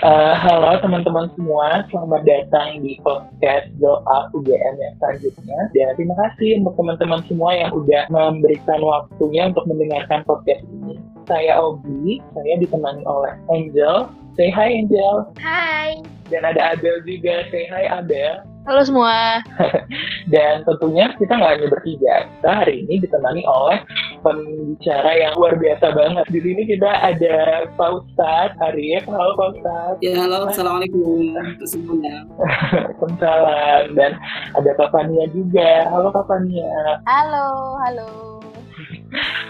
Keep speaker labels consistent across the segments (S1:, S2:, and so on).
S1: Uh, halo teman-teman semua, selamat datang di podcast Doa UGM yang selanjutnya. Dan terima kasih untuk teman-teman semua yang udah memberikan waktunya untuk mendengarkan podcast ini. Saya Obi, saya ditemani oleh Angel. Say hi Angel.
S2: Hai.
S1: Dan ada Abel juga. Say hi Abel.
S2: Halo semua.
S1: Dan tentunya kita nggak hanya bertiga. Kita hari ini ditemani oleh pembicara yang luar biasa banget. Di sini kita ada Pak Ustadz Arif. Halo Pak Ustadz.
S3: Ya halo, Assalamualaikum semuanya.
S1: Waalaikumsalam. Dan ada Kak Fania juga. Halo Kak Fania.
S2: Halo, halo.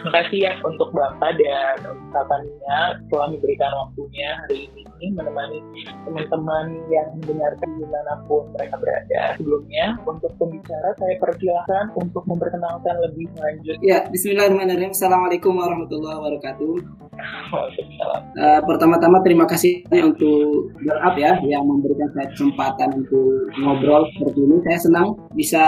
S1: Makasih ya untuk Bapak dan ucapannya telah memberikan waktunya hari ini menemani teman-teman yang mendengarkan di mana pun mereka berada. Sebelumnya, untuk pembicara saya persilahkan untuk memperkenalkan lebih lanjut.
S3: Ya, Bismillahirrahmanirrahim. Assalamualaikum warahmatullahi wabarakatuh. Uh, pertama-tama terima kasih untuk Up ya yang memberikan saya kesempatan untuk ngobrol seperti ini. Saya senang bisa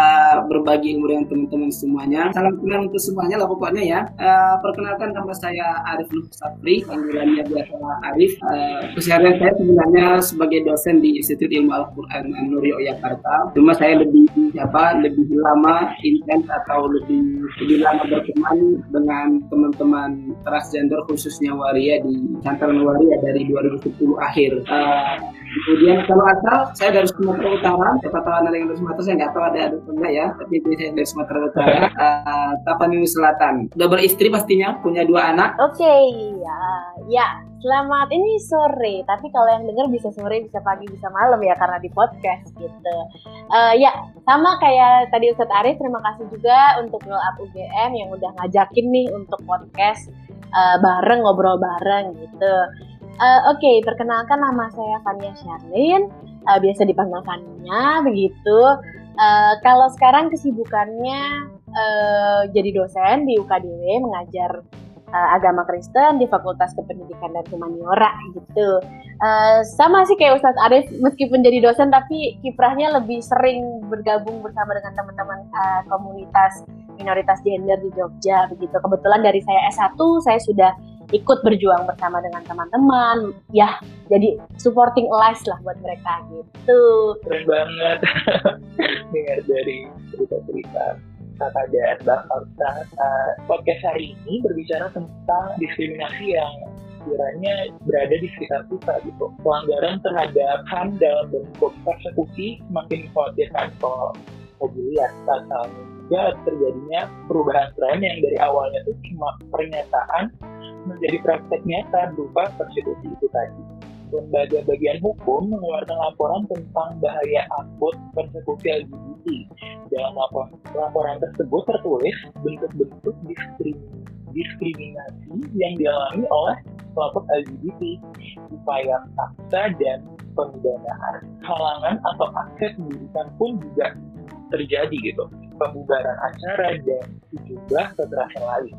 S3: berbagi ilmu dengan teman-teman semuanya. Salam kenal untuk semuanya lah pokoknya ya. Uh, perkenalkan nama saya Arif Nuh Sapri, panggilannya biasa Arif. Uh, keseharian saya sebenarnya sebagai dosen di Institut Ilmu Al-Quran Nur Yogyakarta. Cuma saya lebih apa lebih lama intens atau lebih lebih lama berteman dengan teman-teman transgender khususnya waria di Santaran Waria dari 2010 akhir. Uh, Kemudian kalau asal saya dari Sumatera Utara, siapa tahu ada yang dari Sumatera, saya nggak tahu ada ada enggak ya, tapi saya dari Sumatera Utara, uh, Tapanuli Selatan. Udah beristri pastinya, punya dua anak.
S2: Oke, okay, ya, ya. Selamat ini sore, tapi kalau yang dengar bisa sore, bisa pagi, bisa malam ya karena di podcast gitu. Uh, ya, sama kayak tadi Ustadz Arif, terima kasih juga untuk Roll Up UGM yang udah ngajakin nih untuk podcast uh, bareng, ngobrol bareng gitu. Uh, Oke, okay, perkenalkan nama saya Fania Sharlin, uh, biasa dipanggil Fania, begitu. Uh, kalau sekarang kesibukannya uh, jadi dosen di UKDW, mengajar uh, agama Kristen di Fakultas Kependidikan dan Humaniora gitu. Uh, sama sih kayak Ustadz Arif, meskipun jadi dosen tapi kiprahnya lebih sering bergabung bersama dengan teman-teman uh, komunitas minoritas gender di Jogja begitu. Kebetulan dari saya S1 saya sudah ikut berjuang bersama dengan teman-teman. Ya jadi supporting lives lah buat mereka gitu.
S1: Keren banget. Dengar dari cerita-cerita kakak dan uh, podcast hari ini berbicara tentang diskriminasi yang kiranya berada di sekitar kita gitu. Pelanggaran terhadap HAM dalam bentuk persekusi semakin dikhawatirkan kalau mobil lihat juga terjadinya perubahan tren yang dari awalnya itu cuma pernyataan menjadi praktek nyata berupa persekusi itu tadi. Lembaga bagian hukum mengeluarkan laporan tentang bahaya akut persekusi LGBT. Dalam laporan, laporan tersebut tertulis bentuk-bentuk diskriminasi yang dialami oleh kelompok LGBT, upaya paksa dan pemidanaan, halangan atau akses pendidikan pun juga terjadi gitu, pembubaran acara dan sejumlah kekerasan lain.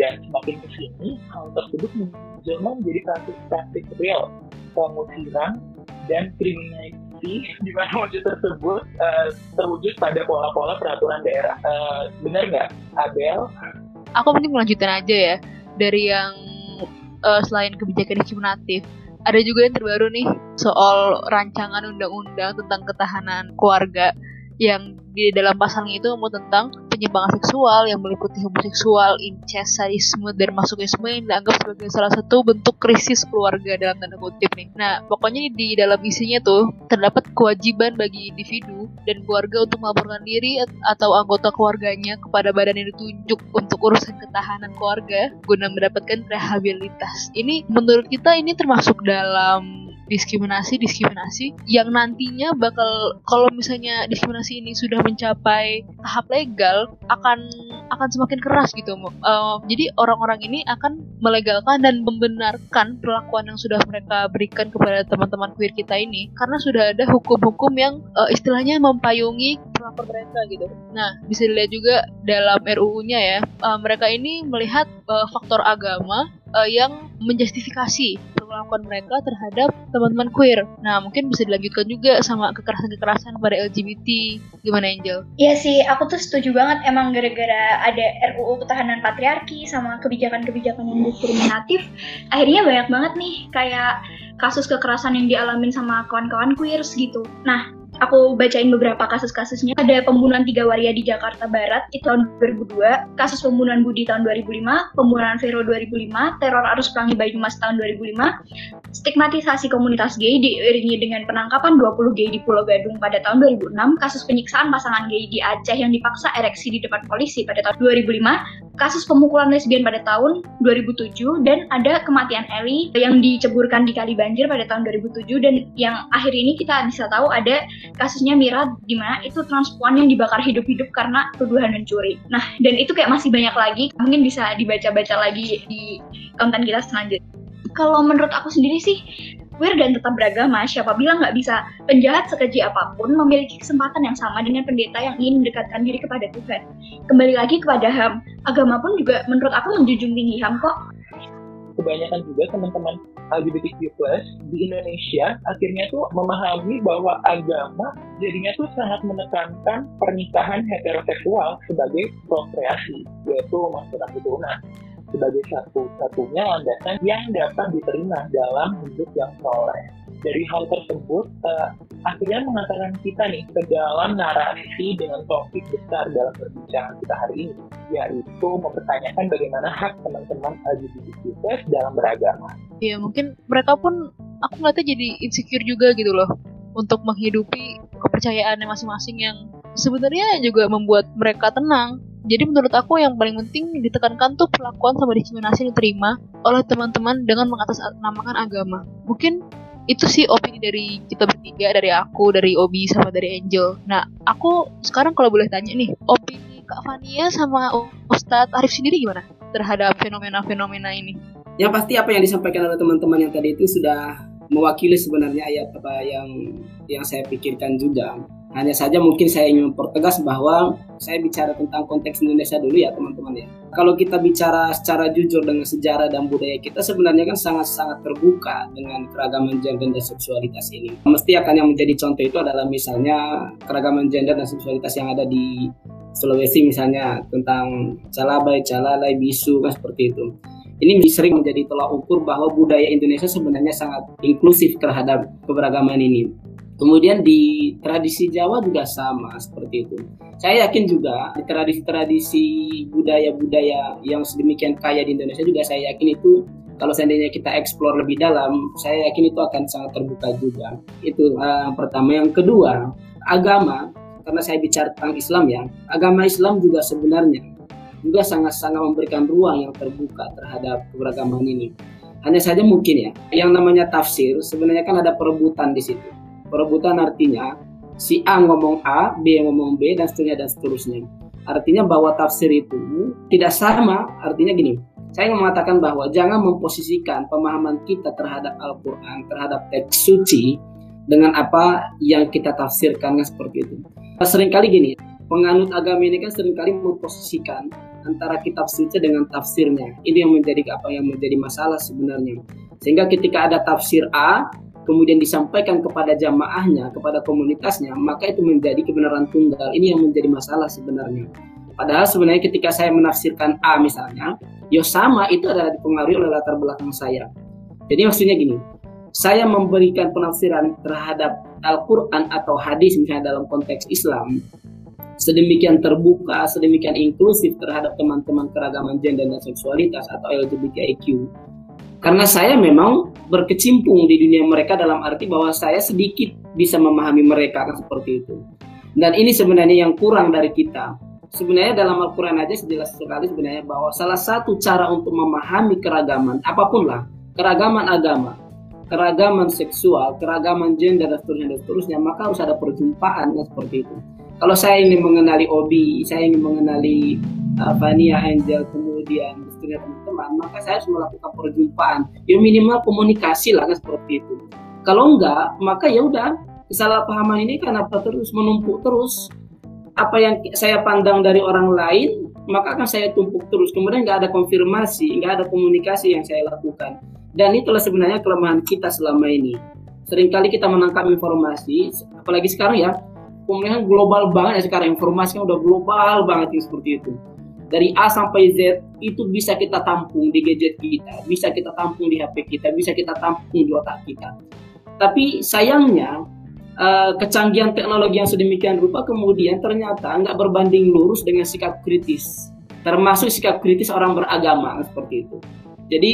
S1: Dan semakin ke sini, hal tersebut menjelma menjadi praktik-praktik real, pengusiran, dan kriminalisasi di mana wujud tersebut uh, terwujud pada pola-pola peraturan daerah. Uh, benar nggak, Abel?
S4: Aku mungkin melanjutkan aja ya dari yang uh, selain kebijakan diskriminatif. Ada juga yang terbaru nih soal rancangan undang-undang tentang ketahanan keluarga yang di dalam pasalnya itu mau tentang penyimpangan seksual yang meliputi homoseksual, incest, sadisme, dan masokisme yang dianggap sebagai salah satu bentuk krisis keluarga dalam tanda kutip nih. Nah, pokoknya di dalam isinya tuh terdapat kewajiban bagi individu dan keluarga untuk melaporkan diri atau anggota keluarganya kepada badan yang ditunjuk untuk urusan ketahanan keluarga guna mendapatkan rehabilitas. Ini menurut kita ini termasuk dalam diskriminasi diskriminasi yang nantinya bakal kalau misalnya diskriminasi ini sudah mencapai tahap legal akan akan semakin keras gitu uh, jadi orang-orang ini akan melegalkan dan membenarkan perlakuan yang sudah mereka berikan kepada teman-teman queer kita ini karena sudah ada hukum-hukum yang uh, istilahnya mempayungi perlakuan mereka gitu nah bisa dilihat juga dalam RUU-nya ya uh, mereka ini melihat uh, faktor agama uh, yang menjustifikasi perlakuan mereka terhadap teman-teman queer. Nah, mungkin bisa dilanjutkan juga sama kekerasan-kekerasan pada LGBT. Gimana Angel?
S5: Iya sih, aku tuh setuju banget emang gara-gara ada RUU ketahanan patriarki sama kebijakan-kebijakan yang diskriminatif, akhirnya banyak banget nih kayak kasus kekerasan yang dialamin sama kawan-kawan queers gitu. Nah, aku bacain beberapa kasus-kasusnya. Ada pembunuhan tiga waria di Jakarta Barat itu tahun 2002, kasus pembunuhan Budi tahun 2005, pembunuhan Vero 2005, teror arus pelangi Banyumas tahun 2005, stigmatisasi komunitas gay diiringi dengan penangkapan 20 gay di Pulau Gadung pada tahun 2006, kasus penyiksaan pasangan gay di Aceh yang dipaksa ereksi di depan polisi pada tahun 2005, kasus pemukulan lesbian pada tahun 2007, dan ada kematian Eli yang diceburkan di kali banjir pada tahun 2007, dan yang akhir ini kita bisa tahu ada kasusnya Mira di mana itu transpuan yang dibakar hidup-hidup karena tuduhan mencuri. Nah, dan itu kayak masih banyak lagi, mungkin bisa dibaca-baca lagi di konten kita selanjutnya. Kalau menurut aku sendiri sih, queer dan tetap beragama, siapa bilang nggak bisa penjahat sekeji apa pun memiliki kesempatan yang sama dengan pendeta yang ingin mendekatkan diri kepada Tuhan. Kembali lagi kepada HAM, agama pun juga menurut aku menjunjung tinggi HAM kok.
S1: Kebanyakan juga teman-teman LGBTQ+ di Indonesia akhirnya tuh memahami bahwa agama jadinya tuh sangat menekankan pernikahan heteroseksual sebagai prokreasi, yaitu maksudnya keturunan sebagai satu-satunya landasan yang dapat diterima dalam hidup yang soleh. Dari hal tersebut, uh, akhirnya mengantarkan kita nih ke dalam narasi dengan topik besar dalam perbincangan kita hari ini, yaitu mempertanyakan bagaimana hak teman-teman LGBTQ+ dalam beragama.
S4: Iya, mungkin mereka pun aku ngeliatnya jadi insecure juga gitu loh untuk menghidupi kepercayaannya masing-masing yang sebenarnya juga membuat mereka tenang jadi menurut aku yang paling penting ditekankan tuh perlakuan sama diskriminasi yang diterima oleh teman-teman dengan mengatasnamakan agama. Mungkin itu sih opini dari kita bertiga, dari aku, dari Obi, sama dari Angel. Nah, aku sekarang kalau boleh tanya nih, opini Kak Fania sama Ustadz Arif sendiri gimana terhadap fenomena-fenomena ini?
S3: Yang pasti apa yang disampaikan oleh teman-teman yang tadi itu sudah mewakili sebenarnya ayat apa yang yang saya pikirkan juga hanya saja mungkin saya ingin mempertegas bahwa saya bicara tentang konteks Indonesia dulu ya teman-teman ya. Kalau kita bicara secara jujur dengan sejarah dan budaya kita sebenarnya kan sangat-sangat terbuka dengan keragaman gender dan seksualitas ini. Mesti akan yang menjadi contoh itu adalah misalnya keragaman gender dan seksualitas yang ada di Sulawesi misalnya tentang calabai, calalai, bisu kan seperti itu. Ini sering menjadi tolak ukur bahwa budaya Indonesia sebenarnya sangat inklusif terhadap keberagaman ini. Kemudian di tradisi Jawa juga sama seperti itu. Saya yakin juga di tradisi-tradisi budaya-budaya yang sedemikian kaya di Indonesia juga saya yakin itu kalau seandainya kita eksplor lebih dalam, saya yakin itu akan sangat terbuka juga. Itu uh, pertama. Yang kedua, agama karena saya bicara tentang Islam ya, agama Islam juga sebenarnya juga sangat-sangat memberikan ruang yang terbuka terhadap keberagaman ini. Hanya saja mungkin ya, yang namanya tafsir sebenarnya kan ada perebutan di situ Perebutan artinya si A ngomong A, B ngomong B, dan seterusnya dan seterusnya. Artinya bahwa tafsir itu tidak sama, artinya gini, saya ingin mengatakan bahwa jangan memposisikan pemahaman kita terhadap Al-Quran, terhadap teks suci, dengan apa yang kita tafsirkan kan seperti itu. Seringkali gini, penganut agama ini kan sering kali memposisikan antara kitab suci dengan tafsirnya. Ini yang menjadi apa yang menjadi masalah sebenarnya. Sehingga ketika ada tafsir A, kemudian disampaikan kepada jamaahnya, kepada komunitasnya, maka itu menjadi kebenaran tunggal. Ini yang menjadi masalah sebenarnya. Padahal sebenarnya ketika saya menafsirkan A misalnya, ya sama itu adalah dipengaruhi oleh latar belakang saya. Jadi maksudnya gini, saya memberikan penafsiran terhadap Al-Quran atau hadis misalnya dalam konteks Islam, sedemikian terbuka, sedemikian inklusif terhadap teman-teman keragaman gender dan seksualitas atau LGBTIQ, karena saya memang berkecimpung di dunia mereka dalam arti bahwa saya sedikit bisa memahami mereka kan seperti itu. Dan ini sebenarnya yang kurang dari kita. Sebenarnya dalam Al-Quran aja jelas sekali sebenarnya bahwa salah satu cara untuk memahami keragaman, apa pun lah, keragaman agama, keragaman seksual, keragaman gender dan seterusnya dan seterusnya, maka harus ada perjumpaan kan seperti itu. Kalau saya ingin mengenali Obi, saya ingin mengenali uh, Fania Angel, kemudian istrinya teman-teman, maka saya harus melakukan perjumpaan. Ya minimal komunikasi lah kan seperti itu. Kalau enggak, maka ya udah kesalahpahaman ini kan apa terus menumpuk terus. Apa yang saya pandang dari orang lain, maka akan saya tumpuk terus. Kemudian nggak ada konfirmasi, nggak ada komunikasi yang saya lakukan. Dan itulah sebenarnya kelemahan kita selama ini. Seringkali kita menangkap informasi, apalagi sekarang ya, kemudian global banget ya sekarang informasinya udah global banget seperti itu dari A sampai Z itu bisa kita tampung di gadget kita, bisa kita tampung di HP kita, bisa kita tampung di otak kita. Tapi sayangnya uh, kecanggihan teknologi yang sedemikian rupa kemudian ternyata nggak berbanding lurus dengan sikap kritis, termasuk sikap kritis orang beragama seperti itu. Jadi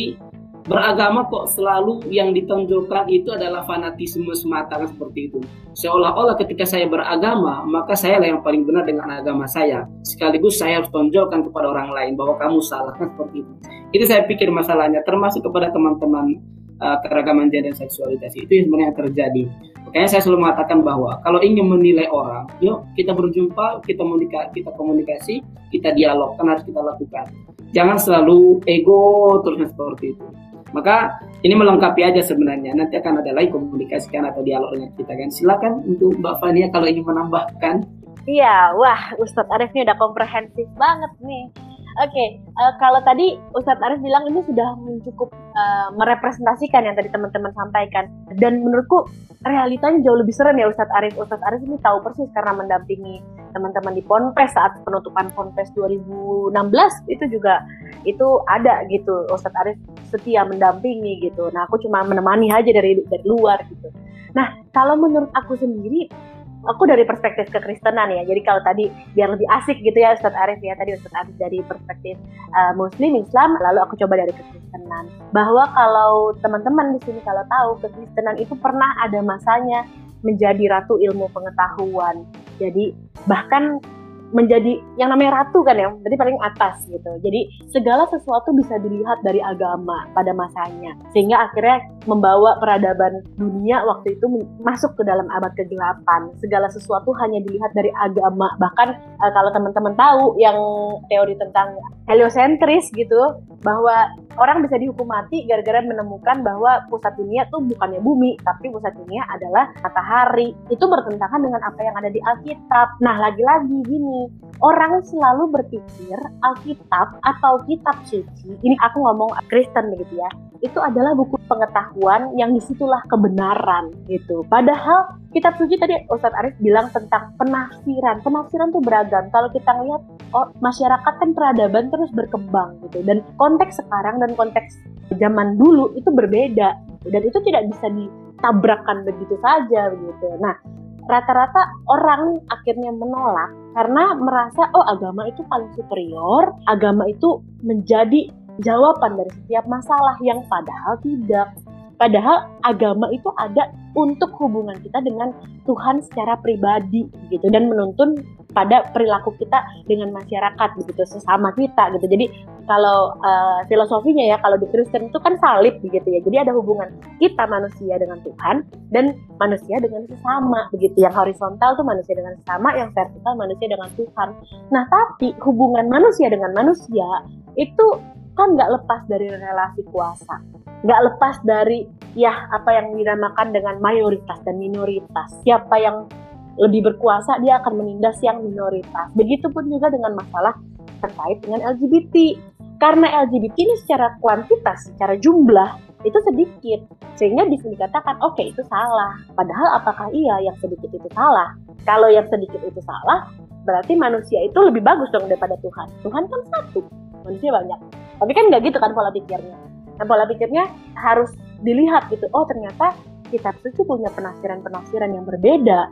S3: beragama kok selalu yang ditonjolkan itu adalah fanatisme semata kan seperti itu. Seolah-olah ketika saya beragama, maka saya lah yang paling benar dengan agama saya. Sekaligus saya harus tonjolkan kepada orang lain bahwa kamu salah kan seperti itu. Itu saya pikir masalahnya termasuk kepada teman-teman uh, keragaman gender dan seksualitas itu yang sebenarnya terjadi. Makanya saya selalu mengatakan bahwa kalau ingin menilai orang, yuk kita berjumpa, kita komunikasi, kita komunikasi, kita dialog, kan harus kita lakukan. Jangan selalu ego terusnya seperti itu. Maka ini melengkapi aja sebenarnya. Nanti akan ada lagi komunikasikan atau dialog dengan kita kan. Silakan untuk Mbak Fania kalau ingin menambahkan.
S2: Iya, wah Ustadz Arif ini udah komprehensif banget nih. Oke, okay, uh, eh, kalau tadi Ustadz Arif bilang ini sudah cukup uh, merepresentasikan yang tadi teman-teman sampaikan. Dan menurutku realitanya jauh lebih serem ya Ustadz Arif. Ustadz Arif ini tahu persis karena mendampingi teman-teman di Ponpes saat penutupan Ponpes 2016 itu juga itu ada gitu. Ustadz Arif setia mendampingi gitu. Nah aku cuma menemani aja dari dari luar gitu. Nah kalau menurut aku sendiri aku dari perspektif kekristenan ya. Jadi kalau tadi biar lebih asik gitu ya Ustadz Arif ya. Tadi Ustadz Arif dari perspektif uh, Muslim Islam, lalu aku coba dari kekristenan. Bahwa kalau teman-teman di sini kalau tahu kekristenan itu pernah ada masanya menjadi ratu ilmu pengetahuan. Jadi bahkan menjadi yang namanya ratu kan ya, jadi paling atas gitu. Jadi segala sesuatu bisa dilihat dari agama pada masanya, sehingga akhirnya membawa peradaban dunia waktu itu masuk ke dalam abad kegelapan. Segala sesuatu hanya dilihat dari agama. Bahkan uh, kalau teman-teman tahu yang teori tentang heliosentris gitu, bahwa orang bisa dihukum mati gara-gara menemukan bahwa pusat dunia tuh bukannya bumi, tapi pusat dunia adalah matahari. Itu bertentangan dengan apa yang ada di Alkitab. Nah, lagi-lagi gini orang selalu berpikir Alkitab atau kitab suci, ini aku ngomong Kristen gitu ya, itu adalah buku pengetahuan yang di situlah kebenaran gitu. Padahal kitab suci tadi Ustadz Arif bilang tentang penafsiran. Penafsiran tuh beragam. Kalau kita lihat oh, masyarakat kan peradaban terus berkembang gitu. Dan konteks sekarang dan konteks zaman dulu itu berbeda. Gitu. Dan itu tidak bisa ditabrakkan begitu saja begitu. Nah, rata-rata orang akhirnya menolak karena merasa oh agama itu paling superior, agama itu menjadi jawaban dari setiap masalah yang padahal tidak. Padahal agama itu ada untuk hubungan kita dengan Tuhan secara pribadi gitu dan menuntun pada perilaku kita dengan masyarakat begitu sesama kita gitu. Jadi kalau uh, filosofinya ya kalau di Kristen itu kan salib begitu ya. Jadi ada hubungan kita manusia dengan Tuhan dan manusia dengan sesama begitu. Yang horizontal tuh manusia dengan sesama, yang vertikal manusia dengan Tuhan. Nah, tapi hubungan manusia dengan manusia itu kan nggak lepas dari relasi kuasa nggak lepas dari ya apa yang dinamakan dengan mayoritas dan minoritas siapa yang lebih berkuasa dia akan menindas yang minoritas. Begitupun juga dengan masalah terkait dengan LGBT karena LGBT ini secara kuantitas secara jumlah itu sedikit. Sehingga bisa dikatakan oke okay, itu salah. Padahal apakah iya yang sedikit itu salah? Kalau yang sedikit itu salah berarti manusia itu lebih bagus dong daripada Tuhan. Tuhan kan satu manusia banyak. Tapi kan nggak gitu kan pola pikirnya. Nah pola pikirnya harus dilihat gitu oh ternyata kitab suci punya penafsiran-penafsiran yang berbeda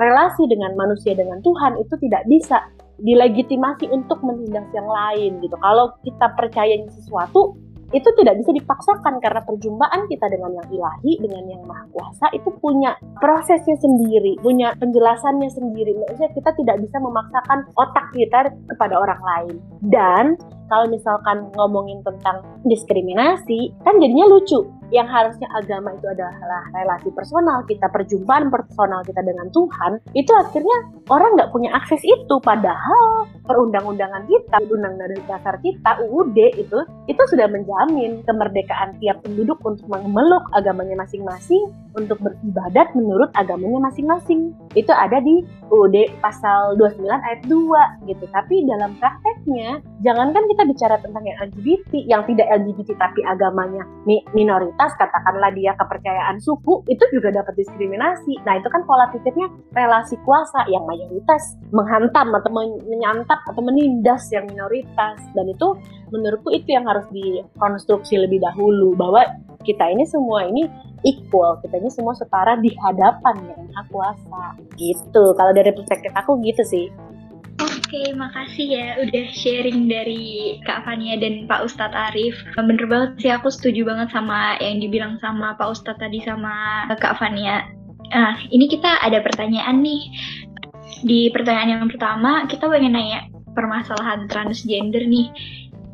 S2: relasi dengan manusia dengan Tuhan itu tidak bisa dilegitimasi untuk menindas yang lain gitu kalau kita percaya sesuatu itu tidak bisa dipaksakan karena perjumpaan kita dengan yang ilahi, dengan yang maha kuasa itu punya prosesnya sendiri, punya penjelasannya sendiri. Maksudnya kita tidak bisa memaksakan otak kita kepada orang lain. Dan kalau misalkan ngomongin tentang diskriminasi, kan jadinya lucu. Yang harusnya agama itu adalah relasi personal kita, perjumpaan personal kita dengan Tuhan, itu akhirnya orang nggak punya akses itu. Padahal perundang-undangan kita, undang-undang dasar kita, UUD itu, itu sudah menjamin kemerdekaan tiap penduduk untuk memeluk agamanya masing-masing, untuk beribadat menurut agamanya masing-masing. Itu ada di UUD pasal 29 ayat 2 gitu. Tapi dalam prakteknya, jangankan kita bicara tentang yang LGBT, yang tidak LGBT tapi agamanya minoritas, minoritas, katakanlah dia kepercayaan suku, itu juga dapat diskriminasi. Nah itu kan pola pikirnya relasi kuasa yang mayoritas menghantam atau menyantap atau menindas yang minoritas. Dan itu menurutku itu yang harus dikonstruksi lebih dahulu bahwa kita ini semua ini equal, kita ini semua setara di hadapan yang maha kuasa. Gitu. Kalau dari perspektif aku gitu sih.
S5: Oke, makasih ya udah sharing dari Kak Fania dan Pak Ustadz Arif. Bener banget sih, aku setuju banget sama yang dibilang sama Pak Ustadz tadi sama Kak Fania. Nah, ini kita ada pertanyaan nih. Di pertanyaan yang pertama, kita pengen nanya permasalahan transgender nih.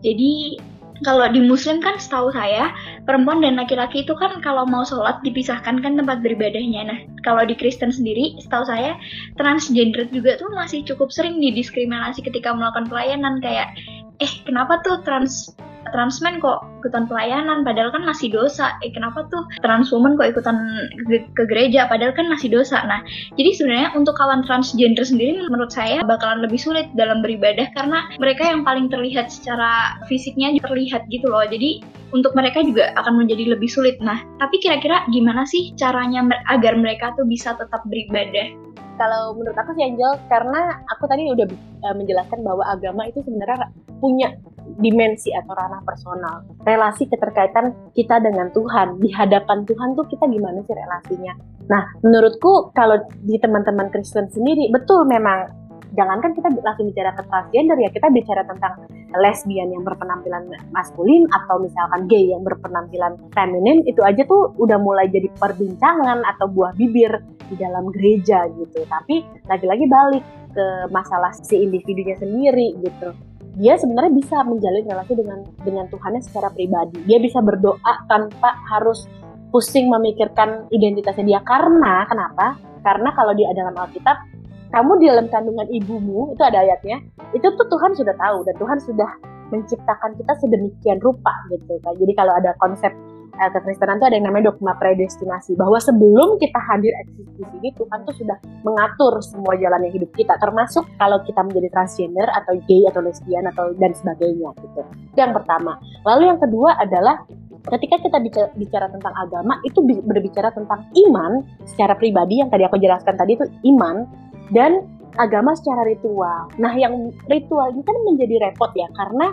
S5: Jadi, kalau di muslim kan setahu saya perempuan dan laki-laki itu kan kalau mau sholat dipisahkan kan tempat beribadahnya. Nah kalau di Kristen sendiri setahu saya transgender juga tuh masih cukup sering didiskriminasi ketika melakukan pelayanan. Kayak eh kenapa tuh trans transmen kok ikutan pelayanan? Padahal kan masih dosa. Eh kenapa tuh transwoman kok ikutan ke, gereja? Padahal kan masih dosa. Nah jadi sebenarnya untuk kawan transgender sendiri menurut saya bakalan lebih sulit dalam beribadah karena mereka yang paling terlihat secara fisiknya terlihat gitu loh. Jadi untuk mereka juga akan menjadi lebih sulit. Nah, tapi kira-kira gimana sih caranya agar mereka tuh bisa tetap beribadah?
S2: Kalau menurut aku sih Angel, karena aku tadi udah uh, menjelaskan bahwa agama itu sebenarnya punya dimensi atau ranah personal. Relasi keterkaitan kita dengan Tuhan, di hadapan Tuhan tuh kita gimana sih relasinya? Nah, menurutku kalau di teman-teman Kristen sendiri, betul memang jangankan kita langsung bicara ke transgender ya, kita bicara tentang lesbian yang berpenampilan maskulin atau misalkan gay yang berpenampilan feminin, itu aja tuh udah mulai jadi perbincangan atau buah bibir di dalam gereja gitu. Tapi lagi-lagi balik ke masalah si individunya sendiri gitu dia sebenarnya bisa menjalin relasi dengan dengan Tuhannya secara pribadi. Dia bisa berdoa tanpa harus pusing memikirkan identitasnya dia karena kenapa? Karena kalau di dalam Alkitab kamu di dalam kandungan ibumu itu ada ayatnya itu tuh Tuhan sudah tahu dan Tuhan sudah menciptakan kita sedemikian rupa gitu kan. Jadi kalau ada konsep uh, kekristenan itu ada yang namanya dogma predestinasi bahwa sebelum kita hadir eksis di sini Tuhan tuh sudah mengatur semua jalannya hidup kita termasuk kalau kita menjadi transgender atau gay atau lesbian atau dan sebagainya gitu. Itu yang pertama. Lalu yang kedua adalah ketika kita bicara, bicara tentang agama itu berbicara tentang iman secara pribadi yang tadi aku jelaskan tadi itu iman dan agama secara ritual. Nah, yang ritual ini kan menjadi repot ya karena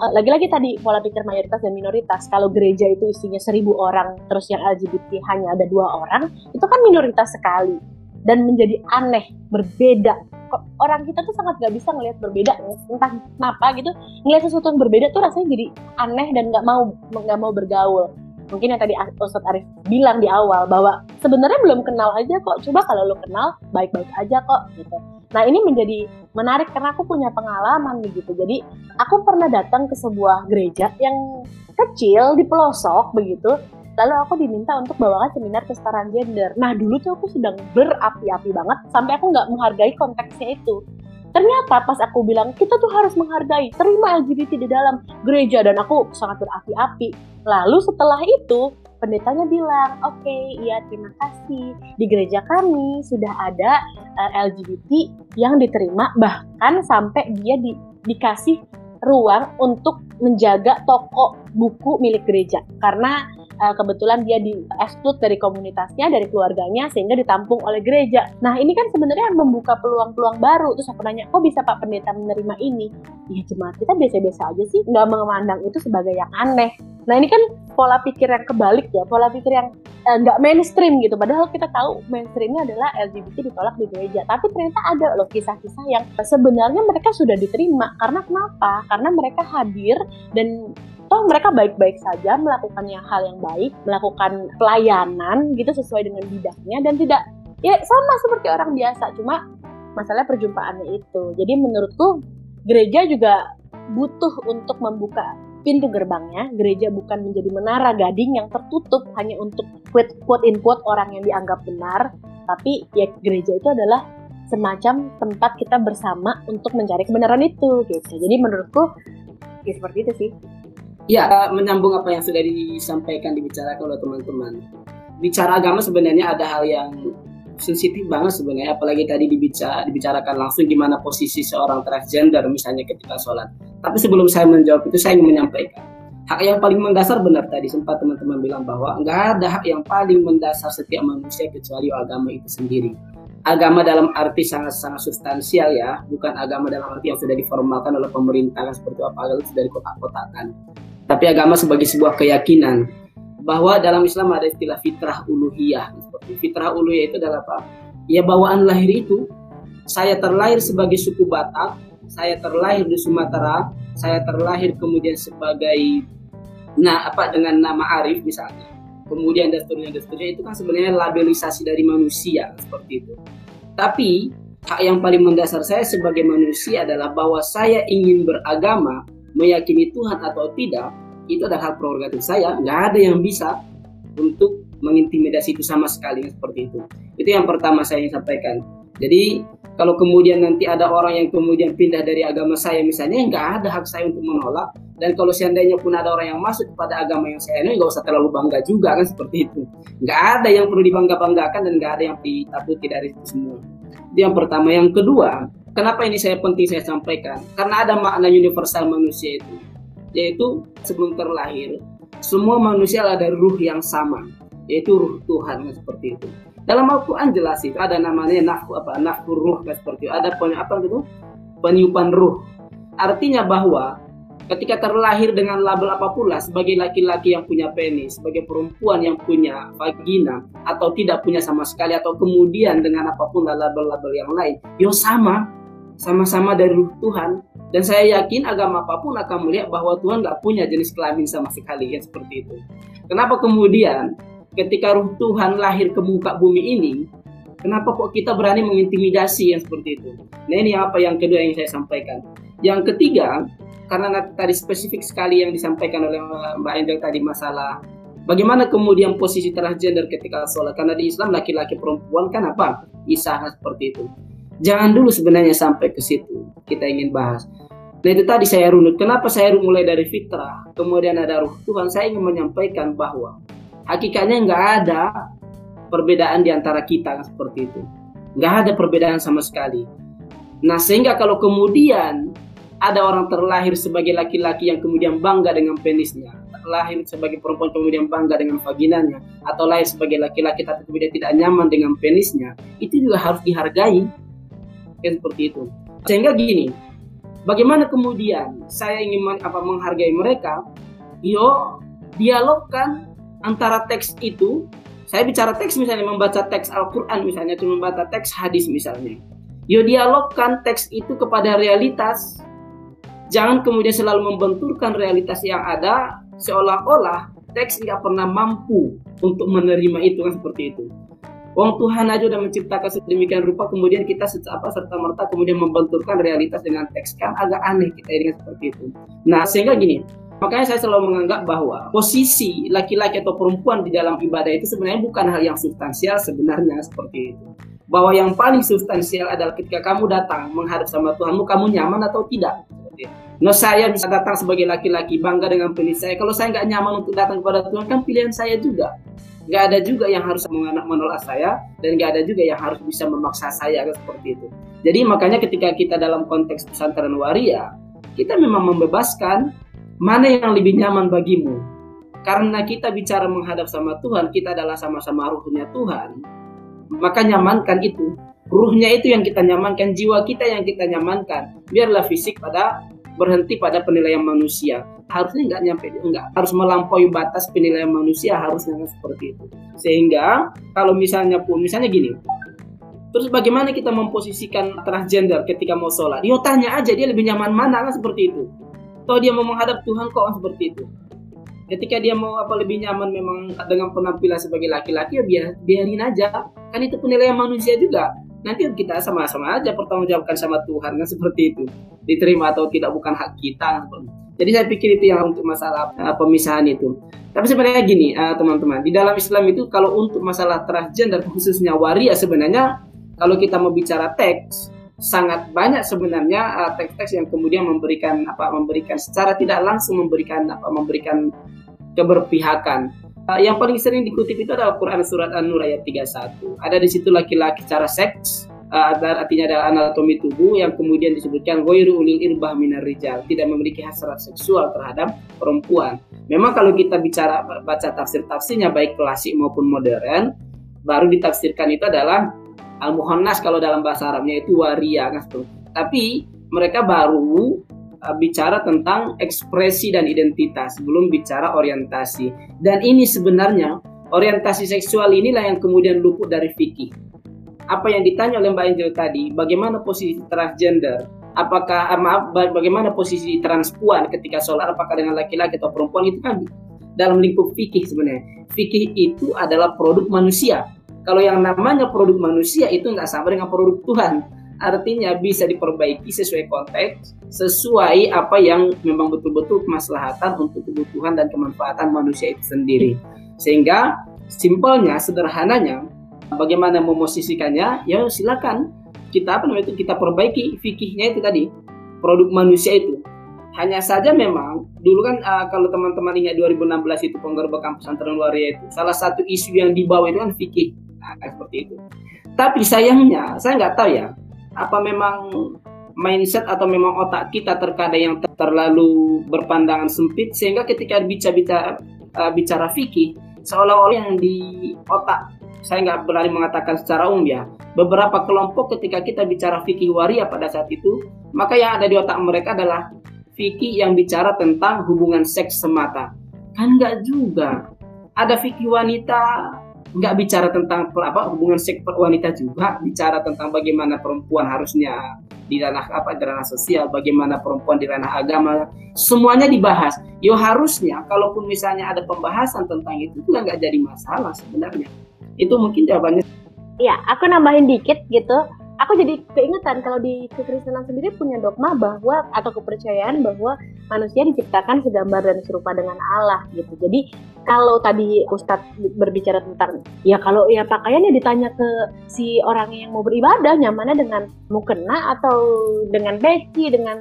S2: uh, lagi-lagi tadi pola pikir mayoritas dan minoritas. Kalau gereja itu isinya seribu orang, terus yang LGBT hanya ada dua orang, itu kan minoritas sekali dan menjadi aneh, berbeda. Orang kita tuh sangat gak bisa ngelihat berbeda, entah kenapa gitu. Ngelihat sesuatu yang berbeda tuh rasanya jadi aneh dan nggak mau nggak mau bergaul mungkin yang tadi Ustadz Arif bilang di awal bahwa sebenarnya belum kenal aja kok. Coba kalau lo kenal baik-baik aja kok gitu. Nah ini menjadi menarik karena aku punya pengalaman begitu. Jadi aku pernah datang ke sebuah gereja yang kecil di pelosok begitu. Lalu aku diminta untuk bawakan seminar kesetaraan gender. Nah dulu tuh aku sedang berapi-api banget sampai aku nggak menghargai konteksnya itu Ternyata pas aku bilang kita tuh harus menghargai, terima LGBT di dalam gereja dan aku sangat berapi-api. Lalu setelah itu pendetanya bilang, oke, okay, iya terima kasih. Di gereja kami sudah ada eh, LGBT yang diterima bahkan sampai dia di, dikasih ruang untuk menjaga toko buku milik gereja karena uh, kebetulan dia di exclude dari komunitasnya, dari keluarganya sehingga ditampung oleh gereja. Nah ini kan sebenarnya membuka peluang-peluang baru. Terus aku nanya, kok bisa Pak Pendeta menerima ini? Ya jemaat kita biasa-biasa aja sih, nggak memandang itu sebagai yang aneh. Nah ini kan pola pikir yang kebalik ya, pola pikir yang eh, nggak mainstream gitu. Padahal kita tahu mainstreamnya adalah LGBT ditolak di gereja. Tapi ternyata ada loh kisah-kisah yang sebenarnya mereka sudah diterima. Karena kenapa? Karena mereka hadir dan toh mereka baik-baik saja melakukan yang hal yang baik, melakukan pelayanan gitu sesuai dengan bidangnya dan tidak ya sama seperti orang biasa, cuma masalah perjumpaannya itu. Jadi menurutku gereja juga butuh untuk membuka pintu gerbangnya. Gereja bukan menjadi menara gading yang tertutup hanya untuk quote, quote in quote orang yang dianggap benar, tapi ya gereja itu adalah semacam tempat kita bersama untuk mencari kebenaran itu gitu. Jadi menurutku ya seperti itu sih.
S3: Ya, menyambung apa yang sudah disampaikan dibicarakan oleh teman-teman. Bicara agama sebenarnya ada hal yang sensitif banget sebenarnya, apalagi tadi dibicara, dibicarakan langsung gimana posisi seorang transgender misalnya ketika sholat. Tapi sebelum saya menjawab itu, saya ingin menyampaikan hak yang paling mendasar benar tadi sempat teman-teman bilang bahwa nggak ada hak yang paling mendasar setiap manusia kecuali agama itu sendiri agama dalam arti sangat-sangat substansial ya bukan agama dalam arti yang sudah diformalkan oleh pemerintah seperti apa agama sudah dikotak-kotakan tapi agama sebagai sebuah keyakinan bahwa dalam Islam ada istilah fitrah uluhiyah. Fitrah uluhiyah itu adalah apa? Ya bawaan lahir itu saya terlahir sebagai suku Batak saya terlahir di Sumatera saya terlahir kemudian sebagai nah apa dengan nama Arif misalnya. Kemudian dan seterusnya dan seterusnya itu kan sebenarnya labelisasi dari manusia seperti itu. Tapi hak yang paling mendasar saya sebagai manusia adalah bahwa saya ingin beragama meyakini Tuhan atau tidak itu adalah hak prerogatif saya. Nggak ada yang bisa untuk mengintimidasi itu sama sekali seperti itu. Itu yang pertama saya ingin sampaikan. Jadi kalau kemudian nanti ada orang yang kemudian pindah dari agama saya misalnya nggak ada hak saya untuk menolak. Dan kalau seandainya pun ada orang yang masuk kepada agama yang saya ini nggak usah terlalu bangga juga kan seperti itu. Nggak ada yang perlu dibangga banggakan dan nggak ada yang ditakuti dari itu semua. Itu yang pertama. Yang kedua kenapa ini saya penting saya sampaikan karena ada makna universal manusia itu yaitu sebelum terlahir semua manusia ada ruh yang sama yaitu ruh Tuhan seperti itu dalam Al-Quran jelas itu ada namanya nafku apa nafku ruh seperti itu. Ada apa gitu peniupan ruh. Artinya bahwa ketika terlahir dengan label apa pun lah sebagai laki-laki yang punya penis, sebagai perempuan yang punya vagina atau tidak punya sama sekali atau kemudian dengan apa pun label-label yang lain, yo sama, sama-sama dari ruh Tuhan. Dan saya yakin agama apa pun akan melihat bahwa Tuhan nggak punya jenis kelamin sama sekali yang seperti itu. Kenapa kemudian ketika ruh Tuhan lahir ke muka bumi ini, kenapa kok kita berani mengintimidasi yang seperti itu? Nah ini apa yang kedua yang saya sampaikan. Yang ketiga, karena tadi spesifik sekali yang disampaikan oleh Mbak Angel tadi masalah bagaimana kemudian posisi transgender ketika sholat. Karena di Islam laki-laki perempuan kan apa? Isah seperti itu. Jangan dulu sebenarnya sampai ke situ. Kita ingin bahas. Nah itu tadi saya runut. Kenapa saya mulai dari fitrah, kemudian ada ruh Tuhan. Saya ingin menyampaikan bahwa hakikatnya nggak ada perbedaan di antara kita seperti itu. Nggak ada perbedaan sama sekali. Nah sehingga kalau kemudian ada orang terlahir sebagai laki-laki yang kemudian bangga dengan penisnya, lahir sebagai perempuan kemudian bangga dengan vaginanya, atau lahir sebagai laki-laki tapi kemudian tidak nyaman dengan penisnya, itu juga harus dihargai. Ya, seperti itu. Sehingga gini, bagaimana kemudian saya ingin apa menghargai mereka? Yo, dialogkan antara teks itu saya bicara teks misalnya membaca teks Al-Quran misalnya atau membaca teks hadis misalnya yo dialogkan teks itu kepada realitas jangan kemudian selalu membenturkan realitas yang ada seolah-olah teks nggak pernah mampu untuk menerima itu kan seperti itu Wong Tuhan aja udah menciptakan sedemikian rupa kemudian kita apa serta merta kemudian membenturkan realitas dengan teks kan agak aneh kita ini seperti itu. Nah sehingga gini Makanya saya selalu menganggap bahwa posisi laki-laki atau perempuan di dalam ibadah itu sebenarnya bukan hal yang substansial sebenarnya seperti itu. Bahwa yang paling substansial adalah ketika kamu datang menghadap sama Tuhanmu, kamu nyaman atau tidak. Nah saya bisa datang sebagai laki-laki bangga dengan pilih saya. Kalau saya nggak nyaman untuk datang kepada Tuhan kan pilihan saya juga. Nggak ada juga yang harus menolak saya dan nggak ada juga yang harus bisa memaksa saya seperti itu. Jadi makanya ketika kita dalam konteks pesantren waria, kita memang membebaskan Mana yang lebih nyaman bagimu? Karena kita bicara menghadap sama Tuhan, kita adalah sama-sama ruhnya Tuhan. Maka nyamankan itu. Ruhnya itu yang kita nyamankan, jiwa kita yang kita nyamankan. Biarlah fisik pada berhenti pada penilaian manusia. Harusnya nggak nyampe, nggak harus melampaui batas penilaian manusia harusnya seperti itu. Sehingga kalau misalnya pun, misalnya gini, Terus bagaimana kita memposisikan transgender ketika mau sholat? Dia tanya aja dia lebih nyaman mana kan seperti itu. Toh dia mau menghadap Tuhan kok seperti itu. Ketika dia mau apa lebih nyaman memang dengan penampilan sebagai laki-laki ya biar biarin aja. Kan itu penilaian manusia juga. Nanti kita sama-sama aja pertanggungjawabkan sama Tuhan kan seperti itu. Diterima atau tidak bukan hak kita. Jadi saya pikir itu yang untuk masalah uh, pemisahan itu. Tapi sebenarnya gini uh, teman-teman, di dalam Islam itu kalau untuk masalah transgender khususnya waria sebenarnya kalau kita mau bicara teks sangat banyak sebenarnya uh, teks-teks yang kemudian memberikan apa memberikan secara tidak langsung memberikan apa memberikan keberpihakan. Uh, yang paling sering dikutip itu adalah Quran surat An-Nur ayat 31. Ada di situ laki-laki cara seks uh, artinya adalah anatomi tubuh yang kemudian disebutkan goiru ulil irbah minar rijal tidak memiliki hasrat seksual terhadap perempuan. Memang kalau kita bicara baca tafsir-tafsirnya baik klasik maupun modern, baru ditafsirkan itu adalah al-muhannas kalau dalam bahasa Arabnya itu waria kan Tapi mereka baru uh, bicara tentang ekspresi dan identitas belum bicara orientasi. Dan ini sebenarnya orientasi seksual inilah yang kemudian luput dari fikih. Apa yang ditanya oleh Mbak Angel tadi, bagaimana posisi transgender? Apakah eh, maaf, bagaimana posisi transpuan ketika sholat? Apakah dengan laki-laki atau perempuan itu kan dalam lingkup fikih sebenarnya. Fikih itu adalah produk manusia. Kalau yang namanya produk manusia itu nggak sama dengan produk Tuhan. Artinya bisa diperbaiki sesuai konteks, sesuai apa yang memang betul-betul kemaslahatan untuk kebutuhan dan kemanfaatan manusia itu sendiri. Sehingga simpelnya, sederhananya, bagaimana memosisikannya? Ya silakan kita apa namanya itu kita perbaiki fikihnya itu tadi produk manusia itu. Hanya saja memang dulu kan uh, kalau teman-teman ingat 2016 itu penggerebekan pesantren waria itu salah satu isu yang dibawa itu kan fikih nah, seperti itu. Tapi sayangnya saya nggak tahu ya apa memang mindset atau memang otak kita terkadang yang terlalu berpandangan sempit sehingga ketika bicara bicara uh, bicara fikih seolah-olah yang di otak saya nggak berani mengatakan secara umum ya. Beberapa kelompok ketika kita bicara fikih waria pada saat itu maka yang ada di otak mereka adalah fikih yang bicara tentang hubungan seks semata. Kan nggak juga. Ada fikih wanita nggak bicara tentang apa hubungan seks wanita juga. Bicara tentang bagaimana perempuan harusnya di ranah apa di ranah sosial bagaimana perempuan di ranah agama. Semuanya dibahas. Yo harusnya kalaupun misalnya ada pembahasan tentang itu itu nggak jadi masalah sebenarnya itu mungkin jawabannya
S2: ya aku nambahin dikit gitu aku jadi keingetan kalau di kekristenan sendiri punya dogma bahwa atau kepercayaan bahwa manusia diciptakan segambar dan serupa dengan Allah gitu. Jadi kalau tadi Ustadz berbicara tentang ya kalau ya pakaiannya ditanya ke si orang yang mau beribadah nyamannya dengan mukena atau dengan peci dengan